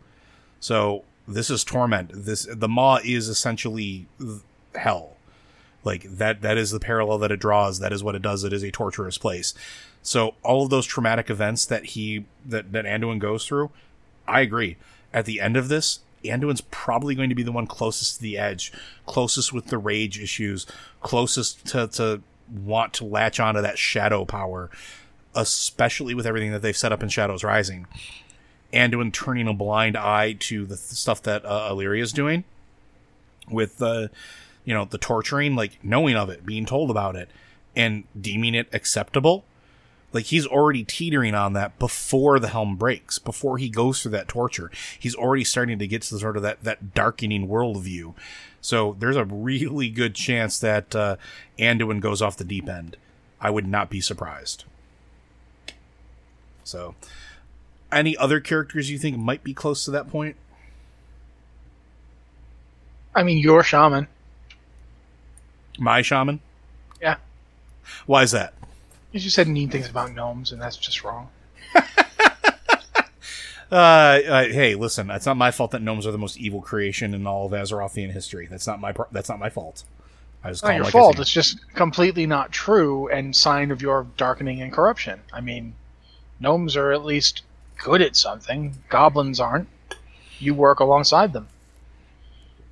So this is torment. This the Maw is essentially hell. Like that that is the parallel that it draws. That is what it does. It is a torturous place. So all of those traumatic events that he that, that Anduin goes through, I agree. At the end of this, Anduin's probably going to be the one closest to the edge, closest with the rage issues, closest to, to want to latch onto that shadow power, especially with everything that they've set up in Shadows Rising. Anduin turning a blind eye to the th- stuff that uh, Illyria's doing with the, you know, the torturing, like knowing of it, being told about it, and deeming it acceptable like he's already teetering on that before the helm breaks, before he goes through that torture. He's already starting to get to sort of that, that darkening worldview. So there's a really good chance that uh, Anduin goes off the deep end. I would not be surprised. So Any other characters you think might be close to that point? I mean, your shaman. My shaman? Yeah. Why is that? You just said mean things about gnomes, and that's just wrong. Uh, uh, hey, listen, it's not my fault that gnomes are the most evil creation in all of Azerothian history. That's not my pro- that's not my fault. I just It's not call your like fault. It's just completely not true and sign of your darkening and corruption. I mean, gnomes are at least good at something. Goblins aren't. You work alongside them.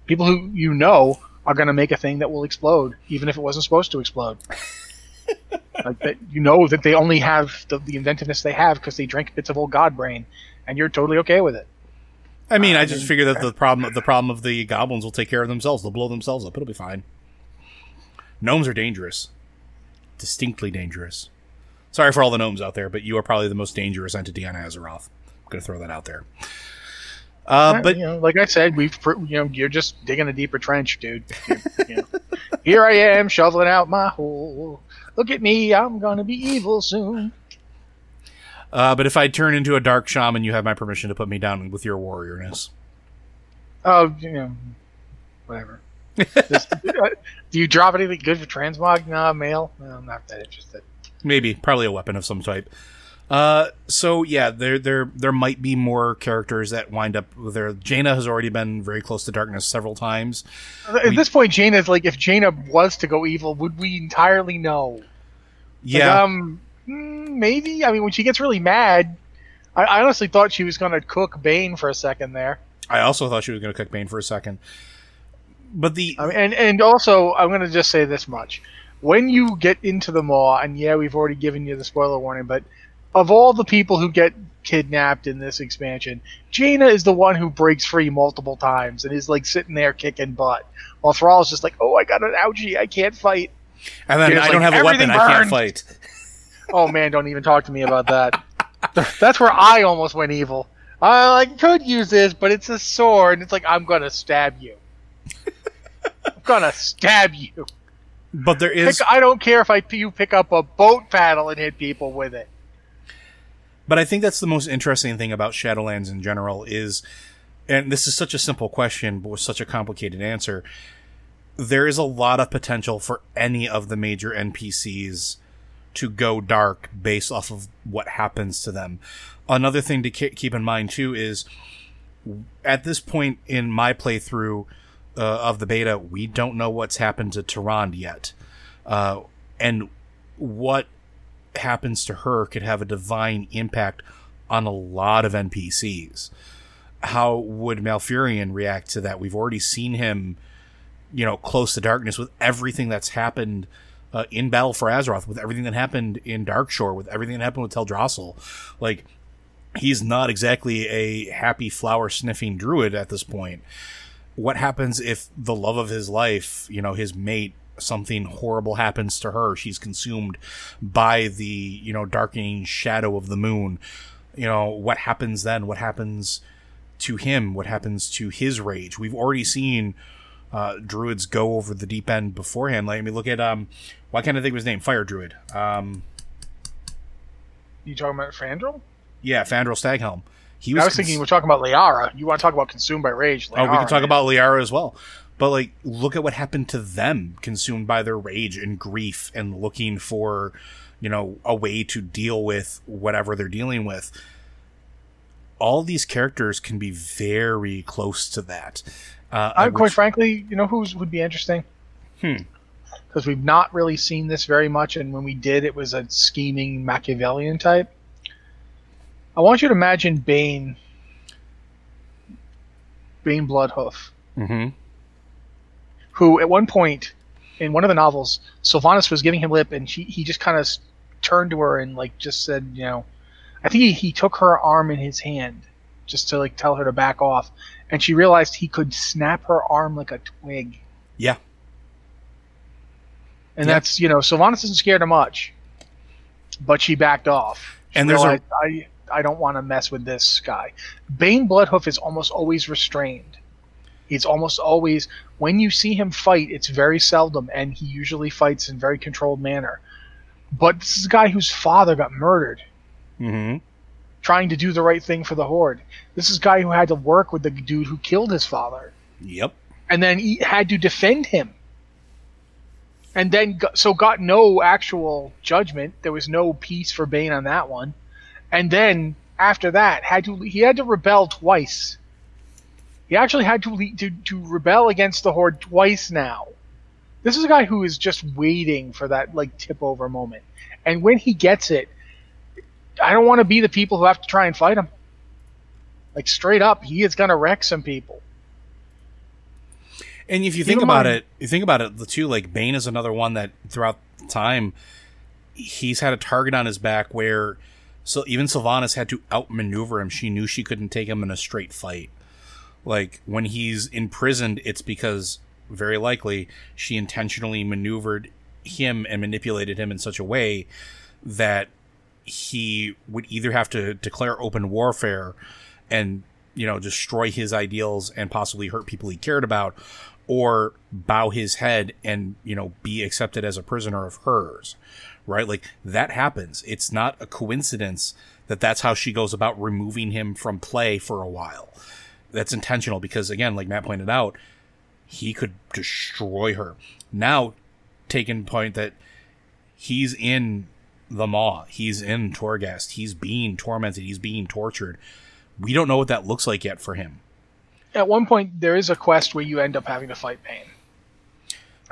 People who you know are going to make a thing that will explode, even if it wasn't supposed to explode. like that, you know that they only have the, the inventiveness they have because they drink bits of old god brain, and you're totally okay with it. I mean, I just figure that the problem the problem of the goblins will take care of themselves. They'll blow themselves up. It'll be fine. Gnomes are dangerous, distinctly dangerous. Sorry for all the gnomes out there, but you are probably the most dangerous entity on Azeroth. I'm gonna throw that out there. Uh, but you know, like I said, we've you know you're just digging a deeper trench, dude. You know. Here I am shoveling out my hole. Look at me, I'm gonna be evil soon. uh, but if I turn into a dark shaman, you have my permission to put me down with your warriorness. Oh, you know, whatever. Uh, do you drop anything good for transmog? No, mail. No, I'm not that interested. Maybe, probably a weapon of some type. Uh, so yeah, there there there might be more characters that wind up there. Jaina has already been very close to darkness several times. At We- this point, Jaina is like, if Jaina was to go evil, would we entirely know? Like, Yeah, um, mm, maybe. I mean, when she gets really mad, I, I honestly thought she was gonna cook Bane for a second there. I also thought she was going to cook Bane for a second. But the I mean, and and also, I'm gonna just say this much: when you get into the maw, and yeah, we've already given you the spoiler warning, but of all the people who get kidnapped in this expansion, Jaina is the one who breaks free multiple times and is like sitting there kicking butt, while Thrall's just like, "Oh, I got an ouchie, I can't fight." and then Jaina's I don't like, have a weapon, "Everything I can't fight. Oh man, don't even talk to me about that. That's where I almost went evil. I like, could use this, but it's a sword. and It's like I'm gonna stab you. I'm gonna stab you. But there is, Pick, I don't care if I you pick up a boat paddle and hit people with it. But I think that's the most interesting thing about Shadowlands in general is, and this is such a simple question, but with such a complicated answer. There is a lot of potential for any of the major NPCs to go dark based off of what happens to them. Another thing to ke- keep in mind too is at this point in my playthrough uh, of the beta, we don't know what's happened to Tyrande yet. Uh, and what happens to her could have a divine impact on a lot of NPCs. How would Malfurion react to that? We've already seen him, you know, close to darkness with everything that's happened uh, in Battle for Azeroth, with everything that happened in Darkshore, with everything that happened with Teldrassil. Like, he's not exactly a happy flower sniffing druid at this point. What happens if the love of his life, you know, his mate, something horrible happens to her? She's consumed by the, you know, darkening shadow of the moon. You know, what happens then? What happens to him? What happens to his rage? We've already seen uh, druids go over the deep end beforehand. Like, I mean, look at um, why can't I think of his name? Fire Druid. Um, You talking about Fandral? yeah, Fandral Staghelm. He was I was cons- thinking we're talking about Leyara. You want to talk about consumed by rage? Oh, we can talk man. about Leyara as well. But like, look at what happened to them, consumed by their rage and grief, and looking for, you know, a way to deal with whatever they're dealing with. All these characters can be very close to that. Uh, I, which- quite frankly, you know who's would be interesting? Hmm. Because we've not really seen this very much, and when we did, it was a scheming Machiavellian type. I want you to imagine Bane, Bane Bloodhoof, Mhm. Who at one point in one of the novels, Sylvanas was giving him lip, and she, he just kind of turned to her and like just said, you know, I think he, he took her arm in his hand just to like tell her to back off, and she realized he could snap her arm like a twig. Yeah. And Yeah. that's you know, Sylvanas isn't scared of much, but she backed off. She And there's a- realized, I I don't want to mess with this guy. Bane Bloodhoof is almost always restrained. He's almost always when you see him fight, it's very seldom, and he usually fights in very controlled manner. But this is a guy whose father got murdered. Mhm. trying to do the right thing for the Horde. This is a guy who had to work with the dude who killed his father, Yep. and then he had to defend him. And then, so got no actual judgment. There was no peace for Bane on that one. And then after that, had to he had to rebel twice. He actually had to to to rebel against the Horde twice now. This is a guy who is just waiting for that like tip over moment. And when he gets it, I don't want to be the people who have to try and fight him. Like straight up, he is gonna wreck some people. And if you Keep think about mind- it, you think about it, the two like Bane is another one that throughout time he's had a target on his back where so even Sylvanas had to outmaneuver him. She knew she couldn't take him in a straight fight. Like when he's imprisoned, it's because very likely she intentionally maneuvered him and manipulated him in such a way that he would either have to declare open warfare and you know destroy his ideals and possibly hurt people he cared about or bow his head and you know be accepted as a prisoner of hers right? Like that happens. It's not a coincidence that that's how she goes about removing him from play for a while that's intentional because again like matt pointed out he could destroy her now taking point that he's in the maw he's in torghast he's being tormented he's being tortured we don't know what that looks like yet for him At one point, there is a quest where you end up having to fight Bane.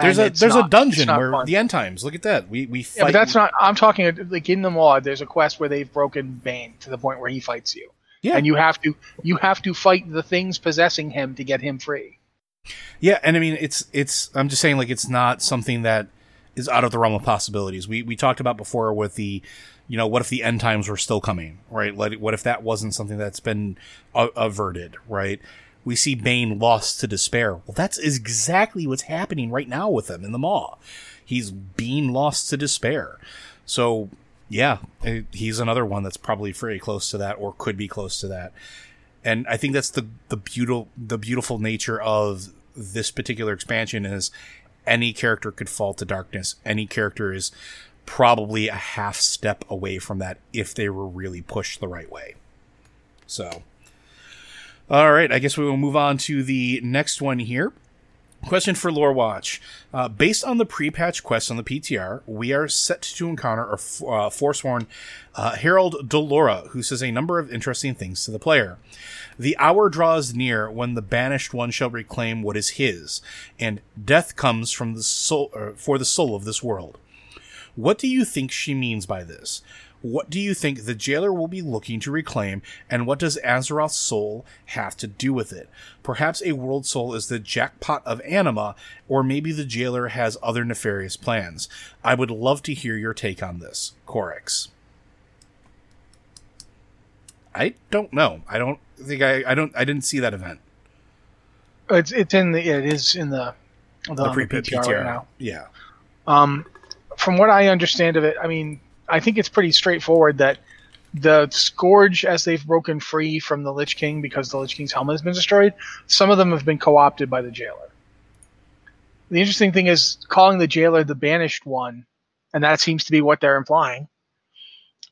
There's And a there's not- a dungeon where fun. the end times. Look at that. We we fight. Yeah, but that's not. I'm talking like in the Maw. There's a quest where they've broken Bane to the point where he fights you, yeah and you have to you have to fight the things possessing him to get him free. yeah. And I mean, it's it's. I'm just saying, like, it's not something that is out of the realm of possibilities. We we talked about before with the, you know, what if the end times were still coming, right? Like, what if that wasn't something that's been a- averted, right? We see Bane lost to despair. Well, that's exactly what's happening right now with him in the Maw. He's being lost to despair. So, yeah, eh, he's another one that's probably very close to that or could be close to that. And I think that's the the beautiful the beautiful nature of this particular expansion is any character could fall to darkness. Any character is probably a half step away from that if they were really pushed the right way. So, all right, I guess we will move on to the next one here. Question for Lore Watch. Uh, based on the pre-patch quest on the PTR, we are set to encounter a f- uh, forsworn uh, Herald Dolora, who says a number of interesting things to the player. The hour draws near when the banished one shall reclaim what is his, and death comes from the soul uh, for the soul of this world. What do you think she means by this? What do you think the jailer will be looking to reclaim, and what does Azeroth's soul have to do with it? Perhaps a world soul is the jackpot of anima, or maybe the jailer has other nefarious plans. I would love to hear your take on this, Corix. I don't know. I don't think I. I don't. I didn't see that event. It's it's in the it is in the the, The pre PTR, PTR. right now. Yeah. Um, from what I understand of it, I mean, I think it's pretty straightforward that the Scourge, as they've broken free from the Lich King because the Lich King's helmet has been destroyed, some of them have been co-opted by the Jailer. The interesting thing is calling the Jailer the Banished One, and that seems to be what they're implying.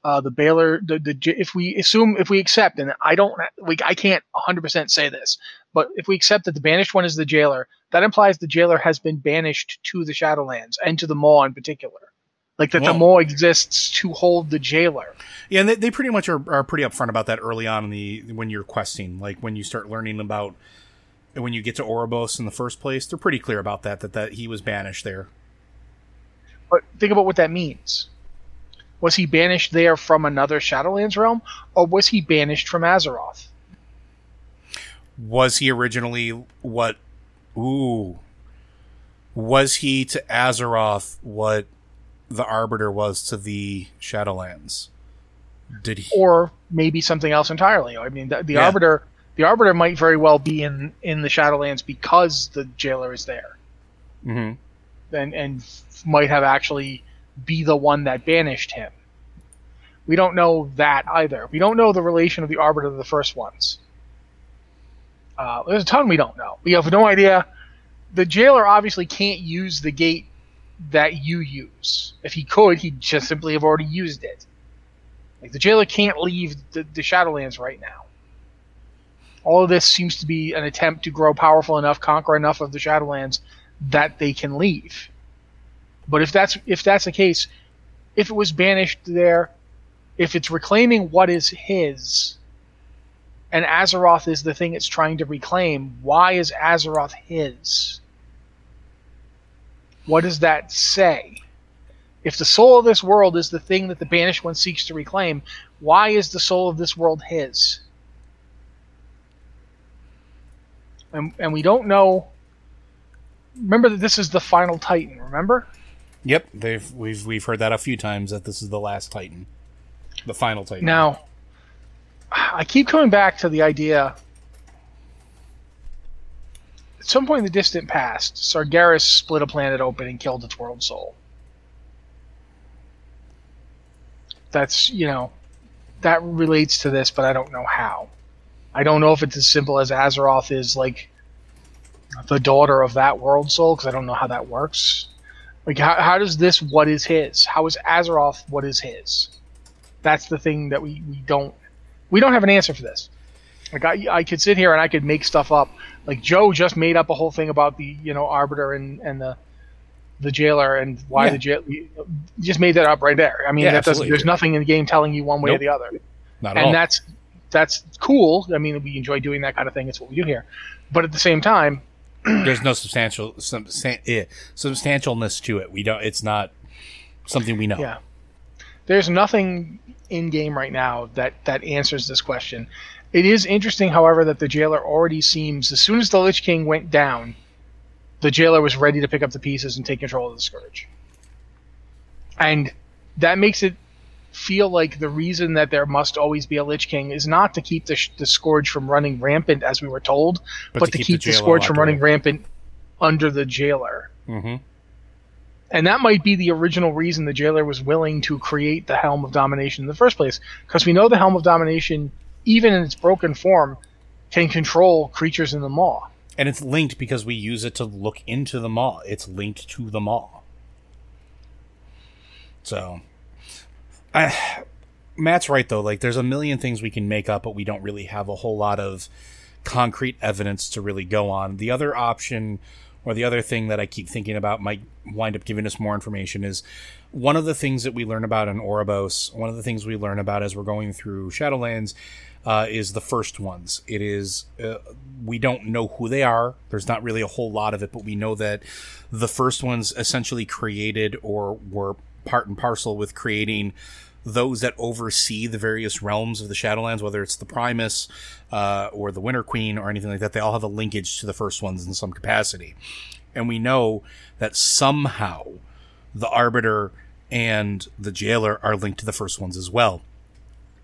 Uh, the Baylor, the, the if we assume if we accept, and I don't, we, I can't 100% say this, but if we accept that the Banished One is the Jailer, that implies the Jailer has been banished to the Shadowlands and to the Maw in particular. Like that the Well- Maw exists to hold the Jailer. Yeah, and they, they pretty much are, are pretty upfront about that early on in the when you're questing, like when you start learning about when you get to Oribos in the first place. They're pretty clear about that that that he was banished there. But think about what that means. Was he banished there from another Shadowlands realm, or was he banished from Azeroth? Was he originally what? Ooh, was he to Azeroth what the Arbiter was to the Shadowlands? Did he? Or maybe something else entirely. I mean, the, the Yeah. Arbiter, the Arbiter might very well be in in the Shadowlands because the Jailer is there, hmm and and might have actually be the one that banished him. We don't know that either. We don't know the relation of the Arbiter to the first ones. Uh, there's a ton we don't know. We have no idea. The jailer obviously can't use the gate that you use. If he could, he'd just simply have already used it. Like the jailer can't leave the, the Shadowlands right now. All of this seems to be an attempt to grow powerful enough, conquer enough of the Shadowlands that they can leave. But if that's if that's the case, if it was banished there, if it's reclaiming what is his, and Azeroth is the thing it's trying to reclaim, why is Azeroth his? What does that say? If the soul of this world is the thing that the banished one seeks to reclaim, why is the soul of this world his? And, and we don't know. Remember that this is the final Titan. Remember? Yep, they've we've we've heard that a few times that this is the last Titan, the final Titan. Now, I keep coming back to the idea. At some point in the distant past, Sargeras split a planet open and killed its world soul. That's you know, that relates to this, but I don't know how. I don't know if it's as simple as Azeroth is like the daughter of that world soul because I don't know how that works. Like, how, how does this what is his? How is Azeroth what is his? That's the thing that we, we don't we don't have an answer for this. Like I, I could sit here and I could make stuff up. Like Joe just made up a whole thing about the you know arbiter and and the the jailer and why Yeah. the jail. Just made that up right there. I mean, Yeah, that doesn't, there's nothing in the game telling you one way or the other not at and all. that's that's cool. I mean, we enjoy doing that kind of thing. It's what we do here. But at the same time, There's no substantial some, eh, substantialness to it. We don't. It's not something we know. yeah, there's nothing in game right now that that answers this question. It is interesting, however, that the jailer already seems as soon as the Lich King went down, the jailer was ready to pick up the pieces and take control of the scourge. And that makes it feel like the reason that there must always be a Lich King is not to keep the, the scourge from running rampant, as we were told, but, to, keep, the, jailer scourge from running rampant under the jailer. Mm-hmm. And that might be the original reason the jailer was willing to create the Helm of Domination in the first place. Because we know the Helm of Domination, even in its broken form, can control creatures in the maw. And it's linked because we use it to look into the maw. It's linked to the maw. So, I, Matt's right though. Like, there's a million things we can make up, but we don't really have a whole lot of concrete evidence to really go on. The other option, or the other thing that I keep thinking about, might wind up giving us more information is one of the things that we learn about in Oribos. One of the things we learn about as we're going through Shadowlands uh, is the first ones. It is uh, we don't know who they are. There's not really a whole lot of it, but we know that the first ones essentially created or were part and parcel with creating those that oversee the various realms of the Shadowlands, whether it's the Primus uh, or the Winter Queen or anything like that. They all have a linkage to the first ones in some capacity, and we know that somehow the Arbiter and the Jailer are linked to the first ones as well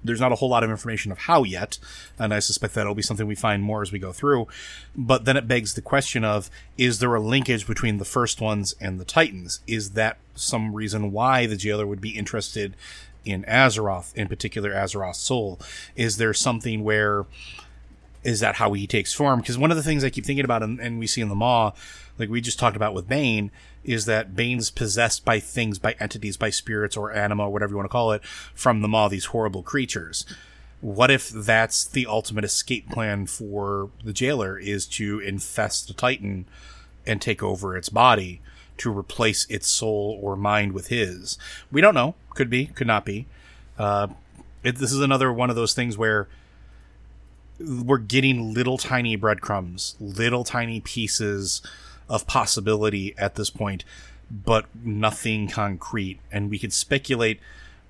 there's not a whole lot of information of how yet, and I suspect that'll be something we find more as we go through. But then it begs the question of is there a linkage between the first ones and the Titans? Is that some reason why the jailer would be interested in Azeroth, in particular Azeroth's soul? Is there something where is that how he takes form? Because one of the things I keep thinking about, and, and we see in the Maw, like we just talked about with Bane, is that Bane's possessed by things, by entities, by spirits or anima, whatever you want to call it, from the Maw, these horrible creatures. What if that's the ultimate escape plan for the jailer is to infest the Titan and take over its body to replace its soul or mind with his? We don't know. Could be, could not be. Uh, it, this is another one of those things where we're getting little tiny breadcrumbs, little tiny pieces of possibility at this point, but nothing concrete. And we could speculate,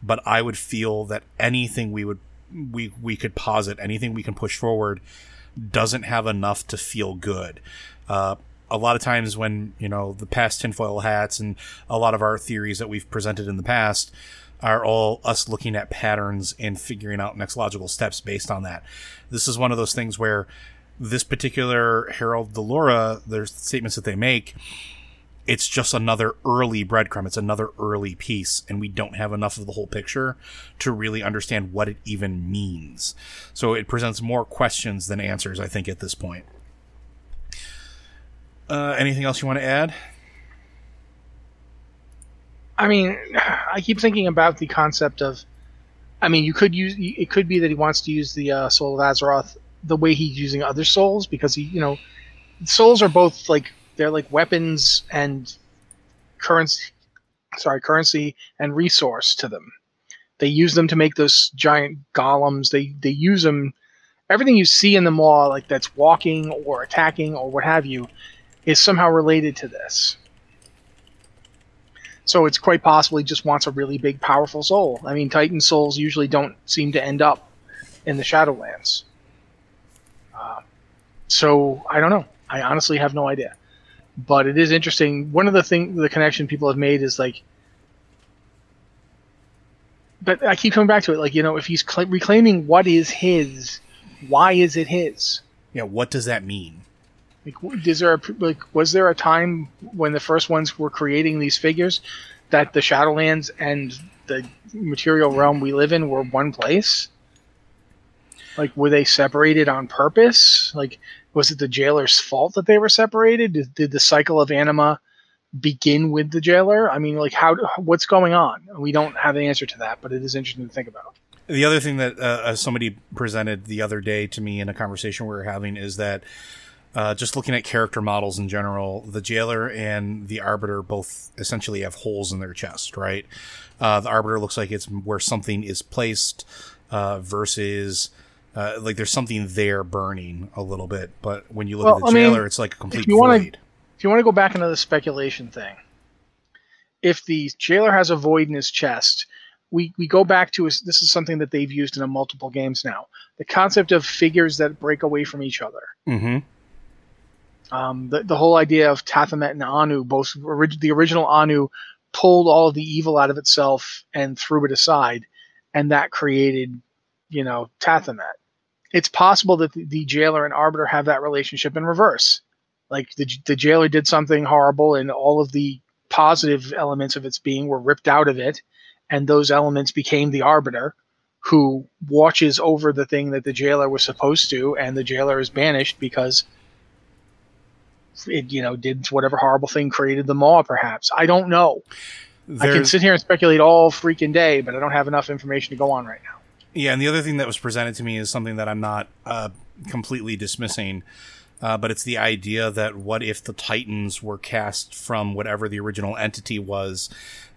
but I would feel that anything we would we we could posit, anything we can push forward, doesn't have enough to feel good. Uh, a lot of times when you know the past tinfoil hats and a lot of our theories that we've presented in the past are all us looking at patterns and figuring out next logical steps based on that. This is one of those things where this particular Herald Delora, there's statements that they make, it's just another early breadcrumb. It's another early piece, and we don't have enough of the whole picture to really understand what it even means. So it presents more questions than answers, I think, at this point. Uh, anything else you want to add? I mean, I keep thinking about the concept of I mean, you could use. It could be that he wants to use the uh, soul of Azeroth the way he's using other souls because he, you know, souls are both like they're like weapons and currency. Sorry, currency and resource to them. They use them to make those giant golems. They they use them. Everything you see in the Maw, like that's walking or attacking or what have you, is somehow related to this. So it's quite possible he just wants a really big, powerful soul. I mean, Titan souls usually don't seem to end up in the Shadowlands. So I don't know. I honestly have no idea. But it is interesting. One of the thing, the connection people have made is like, but I keep coming back to it. Like you know, if he's cl- reclaiming what is his, why is it his? Yeah, what does that mean? Like, is there a, like was there a time when the first ones were creating these figures that the Shadowlands and the material realm we live in were one place? Like, were they separated on purpose? Like, was it the jailer's fault that they were separated? Did, did the cycle of anima begin with the jailer? I mean, like, how? What's going on? We don't have the answer to that, but it is interesting to think about. The other thing that uh, somebody presented the other day to me in a conversation we were having is that uh, just looking at character models in general, the jailer and the arbiter both essentially have holes in their chest, right? Uh, the arbiter looks like it's where something is placed uh, versus uh, like there's something there burning a little bit. But when you look well, at the jailer, mean, it's like a complete if you void. Wanna, if you want to go back into the speculation thing, if the jailer has a void in his chest, we, we go back to his, this is something that they've used in a multiple games now. The concept of figures that break away from each other. Mm-hmm um, the, the whole idea of Tathamet and Anu, both orig- the original Anu pulled all of the evil out of itself and threw it aside, and that created, you know, Tathamet. It's possible that the, the jailer and arbiter have that relationship in reverse. Like the, the jailer did something horrible, and all of the positive elements of its being were ripped out of it, and those elements became the arbiter, who watches over the thing that the jailer was supposed to, and the jailer is banished because it you know did whatever horrible thing created the maw perhaps. I don't know. There's, i can sit here and speculate all freaking day but i don't have enough information to go on right now yeah and the other thing that was presented to me is something that i'm not uh, completely dismissing uh, but it's the idea that what if the Titans were cast from whatever the original entity was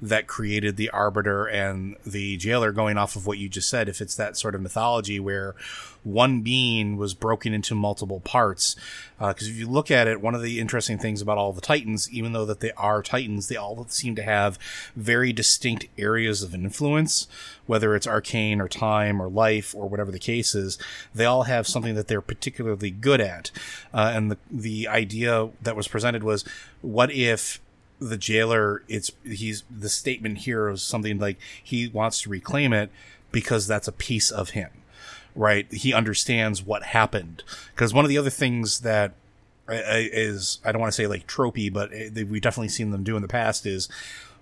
that created the Arbiter and the Jailer, going off of what you just said, if it's that sort of mythology where one being was broken into multiple parts. Because uh, if you look at it, one of the interesting things about all the Titans, even though that they are Titans, they all seem to have very distinct areas of influence whether it's arcane or time or life or whatever the case is, they all have something that they're particularly good at. Uh, and the the idea that was presented was, what if the jailer? It's he's the statement here is something like he wants to reclaim it because that's a piece of him, right? He understands what happened because one of the other things that uh, I don't want to say like tropey, but we've definitely seen them do in the past is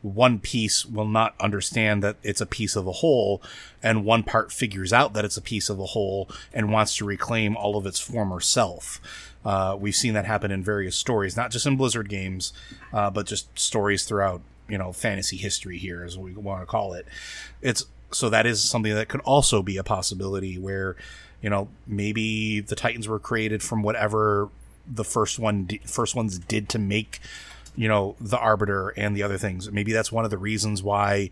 one piece will not understand that it's a piece of a whole, and one part figures out that it's a piece of a whole and wants to reclaim all of its former self. Uh, we've seen that happen in various stories, not just in Blizzard games, uh, but just stories throughout, you know, fantasy history here, as we want to call it. It's so that is something that could also be a possibility where, you know, maybe the Titans were created from whatever the first one, first ones did to make you know, the arbiter and the other things. Maybe that's one of the reasons why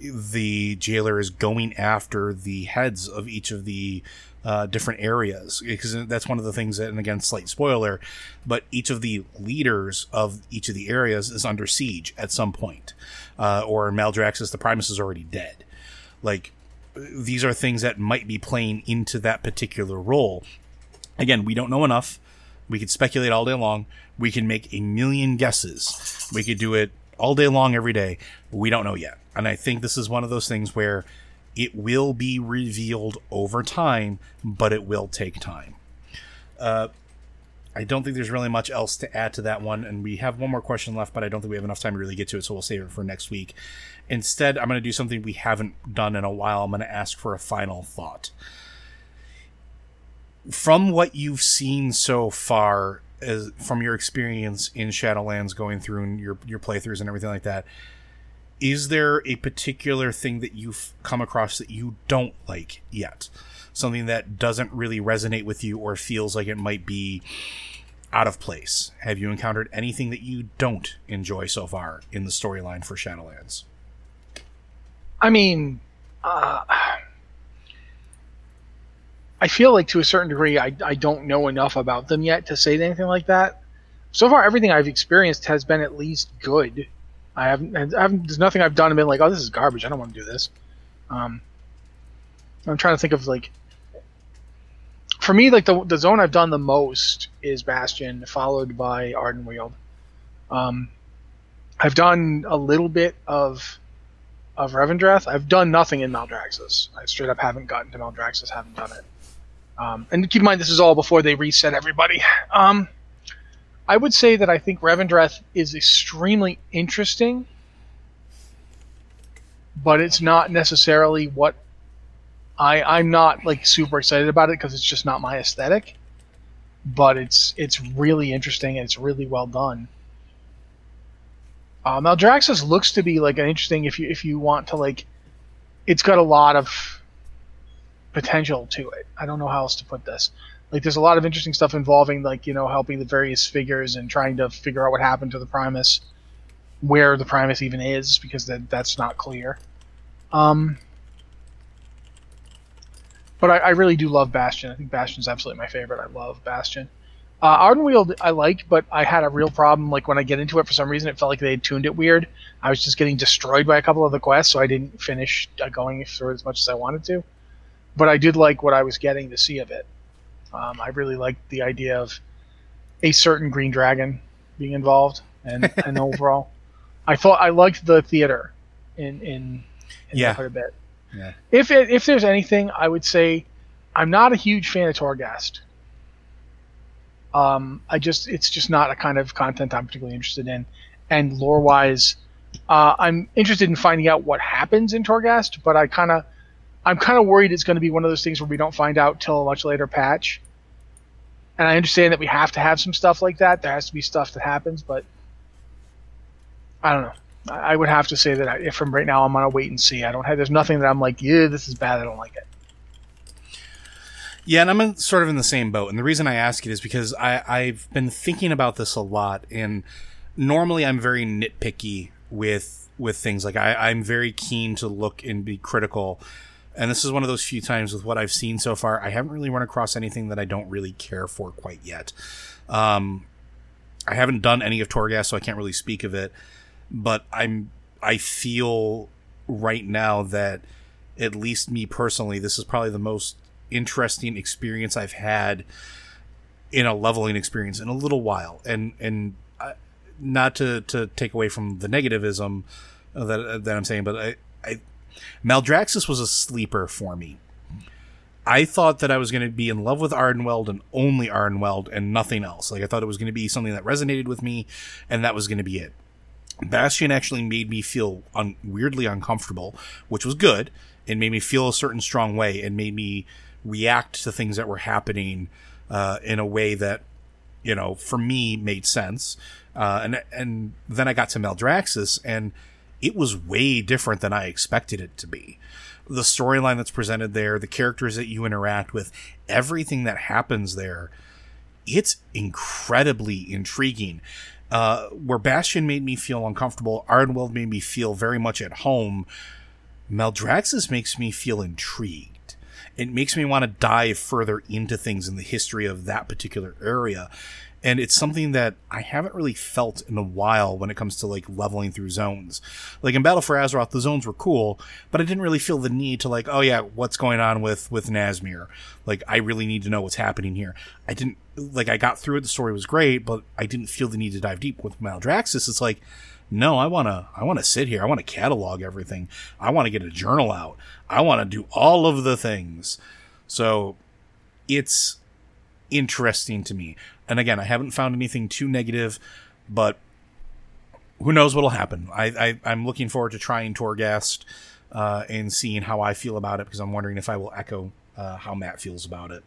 the jailer is going after the heads of each of the uh, different areas because that's one of the things that, and again, slight spoiler, but each of the leaders of each of the areas is under siege at some point, uh, or Maldraxxus, the Primus is already dead. Like these are things that might be playing into that particular role. Again, we don't know enough. We could speculate all day long. We can make a million guesses. We could do it all day long, every day. We don't know yet. And I think this is one of those things where it will be revealed over time, but it will take time. Uh, I don't think there's really much else to add to that one. And we have one more question left, but I don't think we have enough time to really get to it. So we'll save it for next week. Instead, I'm going to do something we haven't done in a while. I'm going to ask for a final thought. From what you've seen so far, as from your experience in Shadowlands, going through your your playthroughs and everything like that, is there a particular thing that you've come across that you don't like yet? Something that doesn't really resonate with you or feels like it might be out of place? Have you encountered anything that you don't enjoy so far in the storyline for Shadowlands? I mean, uh, I feel like to a certain degree, I, I don't know enough about them yet to say anything like that. So far, everything I've experienced has been at least good. I haven't, I haven't there's nothing I've done and been like, oh, this is garbage. I don't want to do this. Um, I'm trying to think of like, for me, like the the zone I've done the most is Bastion, followed by Ardenweald. Um, I've done a little bit of of Revendreth. I've done nothing in Maldraxxus. I straight up haven't gotten to Maldraxxus, haven't done it. Um, and keep in mind, this is all before they reset everybody. Um, I would say that I think Revendreth is extremely interesting, but it's not necessarily what I I'm not like super excited about it because it's just not my aesthetic. But it's it's really interesting and it's really well done. Uh, Maldraxxus looks to be like an interesting if you if you want to like, it's got a lot of potential to it. I don't know how else to put this. Like there's a lot of interesting stuff involving like you know helping the various figures and trying to figure out what happened to the Primus, where the Primus even is because that that's not clear. Um, but I, I really do love Bastion. I think Bastion's absolutely my favorite. I love Bastion. Uh, Ardenweald I like, but I had a real problem. Like when I get into it, for some reason, it felt like they had tuned it weird. I was just getting destroyed by a couple of the quests, so I didn't finish uh, going through it as much as I wanted to. But I did like what I was getting to see of it. Um, I really liked the idea of a certain green dragon being involved, and, and overall, I thought I liked the theater in in, in Yeah. quite a bit. Yeah. If it, if there's anything, I would say I'm not a huge fan of Torghast. Um, I just it's just not a kind of content I'm particularly interested in, and lore wise, uh, I'm interested in finding out what happens in Torghast, but I kind of I'm kind of worried it's going to be one of those things where we don't find out till a much later patch. And I understand that we have to have some stuff like that. There has to be stuff that happens, but I don't know. I would have to say that if from right now I'm on a wait and see. I don't have. There's nothing that I'm like, yeah, this is bad. I don't like it. Yeah, and I'm in, sort of in the same boat. And the reason I ask it is because I, I've been thinking about this a lot. And normally I'm very nitpicky with with things. Like I, I'm very keen to look and be critical. And this is one of those few times with what I've seen so far. I haven't really run across anything that I don't really care for quite yet. Um, I haven't done any of Torghast, so I can't really speak of it. But I'm I feel right now that at least me personally, this is probably the most interesting experience I've had in a leveling experience in a little while. And and I, not to to take away from the negativism that that I'm saying, but I, I Maldraxxus was a sleeper for me. I thought that I was going to be in love with Ardenweald and only Ardenweald and nothing else. Like I thought it was going to be something that resonated with me, and that was going to be it. Bastion actually made me feel un- weirdly uncomfortable, which was good. It made me feel a certain strong way and made me react to things that were happening uh, in a way that, you know, for me made sense. Uh, and and then I got to Maldraxxus, and it was way different than I expected it to be. The storyline that's presented there, the characters that you interact with, everything that happens there, it's incredibly intriguing. Uh, where Bastion made me feel uncomfortable, Ardenweald made me feel very much at home. Maldraxxus makes me feel intrigued. It makes me want to dive further into things in the history of that particular area. And it's something that I haven't really felt in a while when it comes to like leveling through zones. Like in Battle for Azeroth, the zones were cool, but I didn't really feel the need to like, oh yeah, what's going on with, with Nazmir? Like, I really need to know what's happening here. I didn't, like, I got through it, the story was great, but I didn't feel the need to dive deep. With Maldraxxus, it's like, no, I want to, I want to sit here. I want to catalog everything. I want to get a journal out. I want to do all of the things. So it's interesting to me. And again, I haven't found anything too negative, but who knows what'll happen. I, I, I'm looking forward to trying Torghast, uh, and seeing how I feel about it because I'm wondering if I will echo, uh, how Matt feels about it.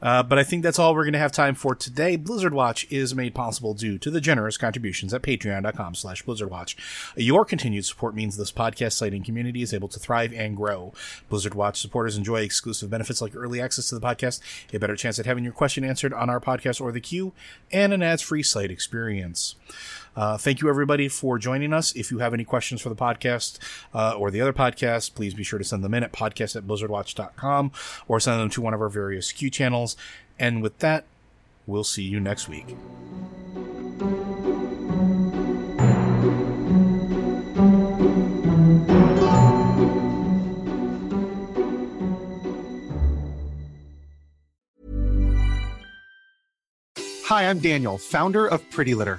Uh, but I think that's all we're going to have time for today. Blizzard Watch is made possible due to the generous contributions at patreon.com slash blizzardwatch. Your continued support means this podcast site and community is able to thrive and grow. Blizzard Watch supporters enjoy exclusive benefits like early access to the podcast, a better chance at having your question answered on our podcast or the queue, and an ads-free site experience. Uh, thank you, everybody, for joining us. If you have any questions for the podcast uh, or the other podcast, please be sure to send them in at podcast at blizzardwatch.com or send them to one of our various Q channels. And with that, we'll see you next week. Hi, I'm Daniel, founder of Pretty Litter.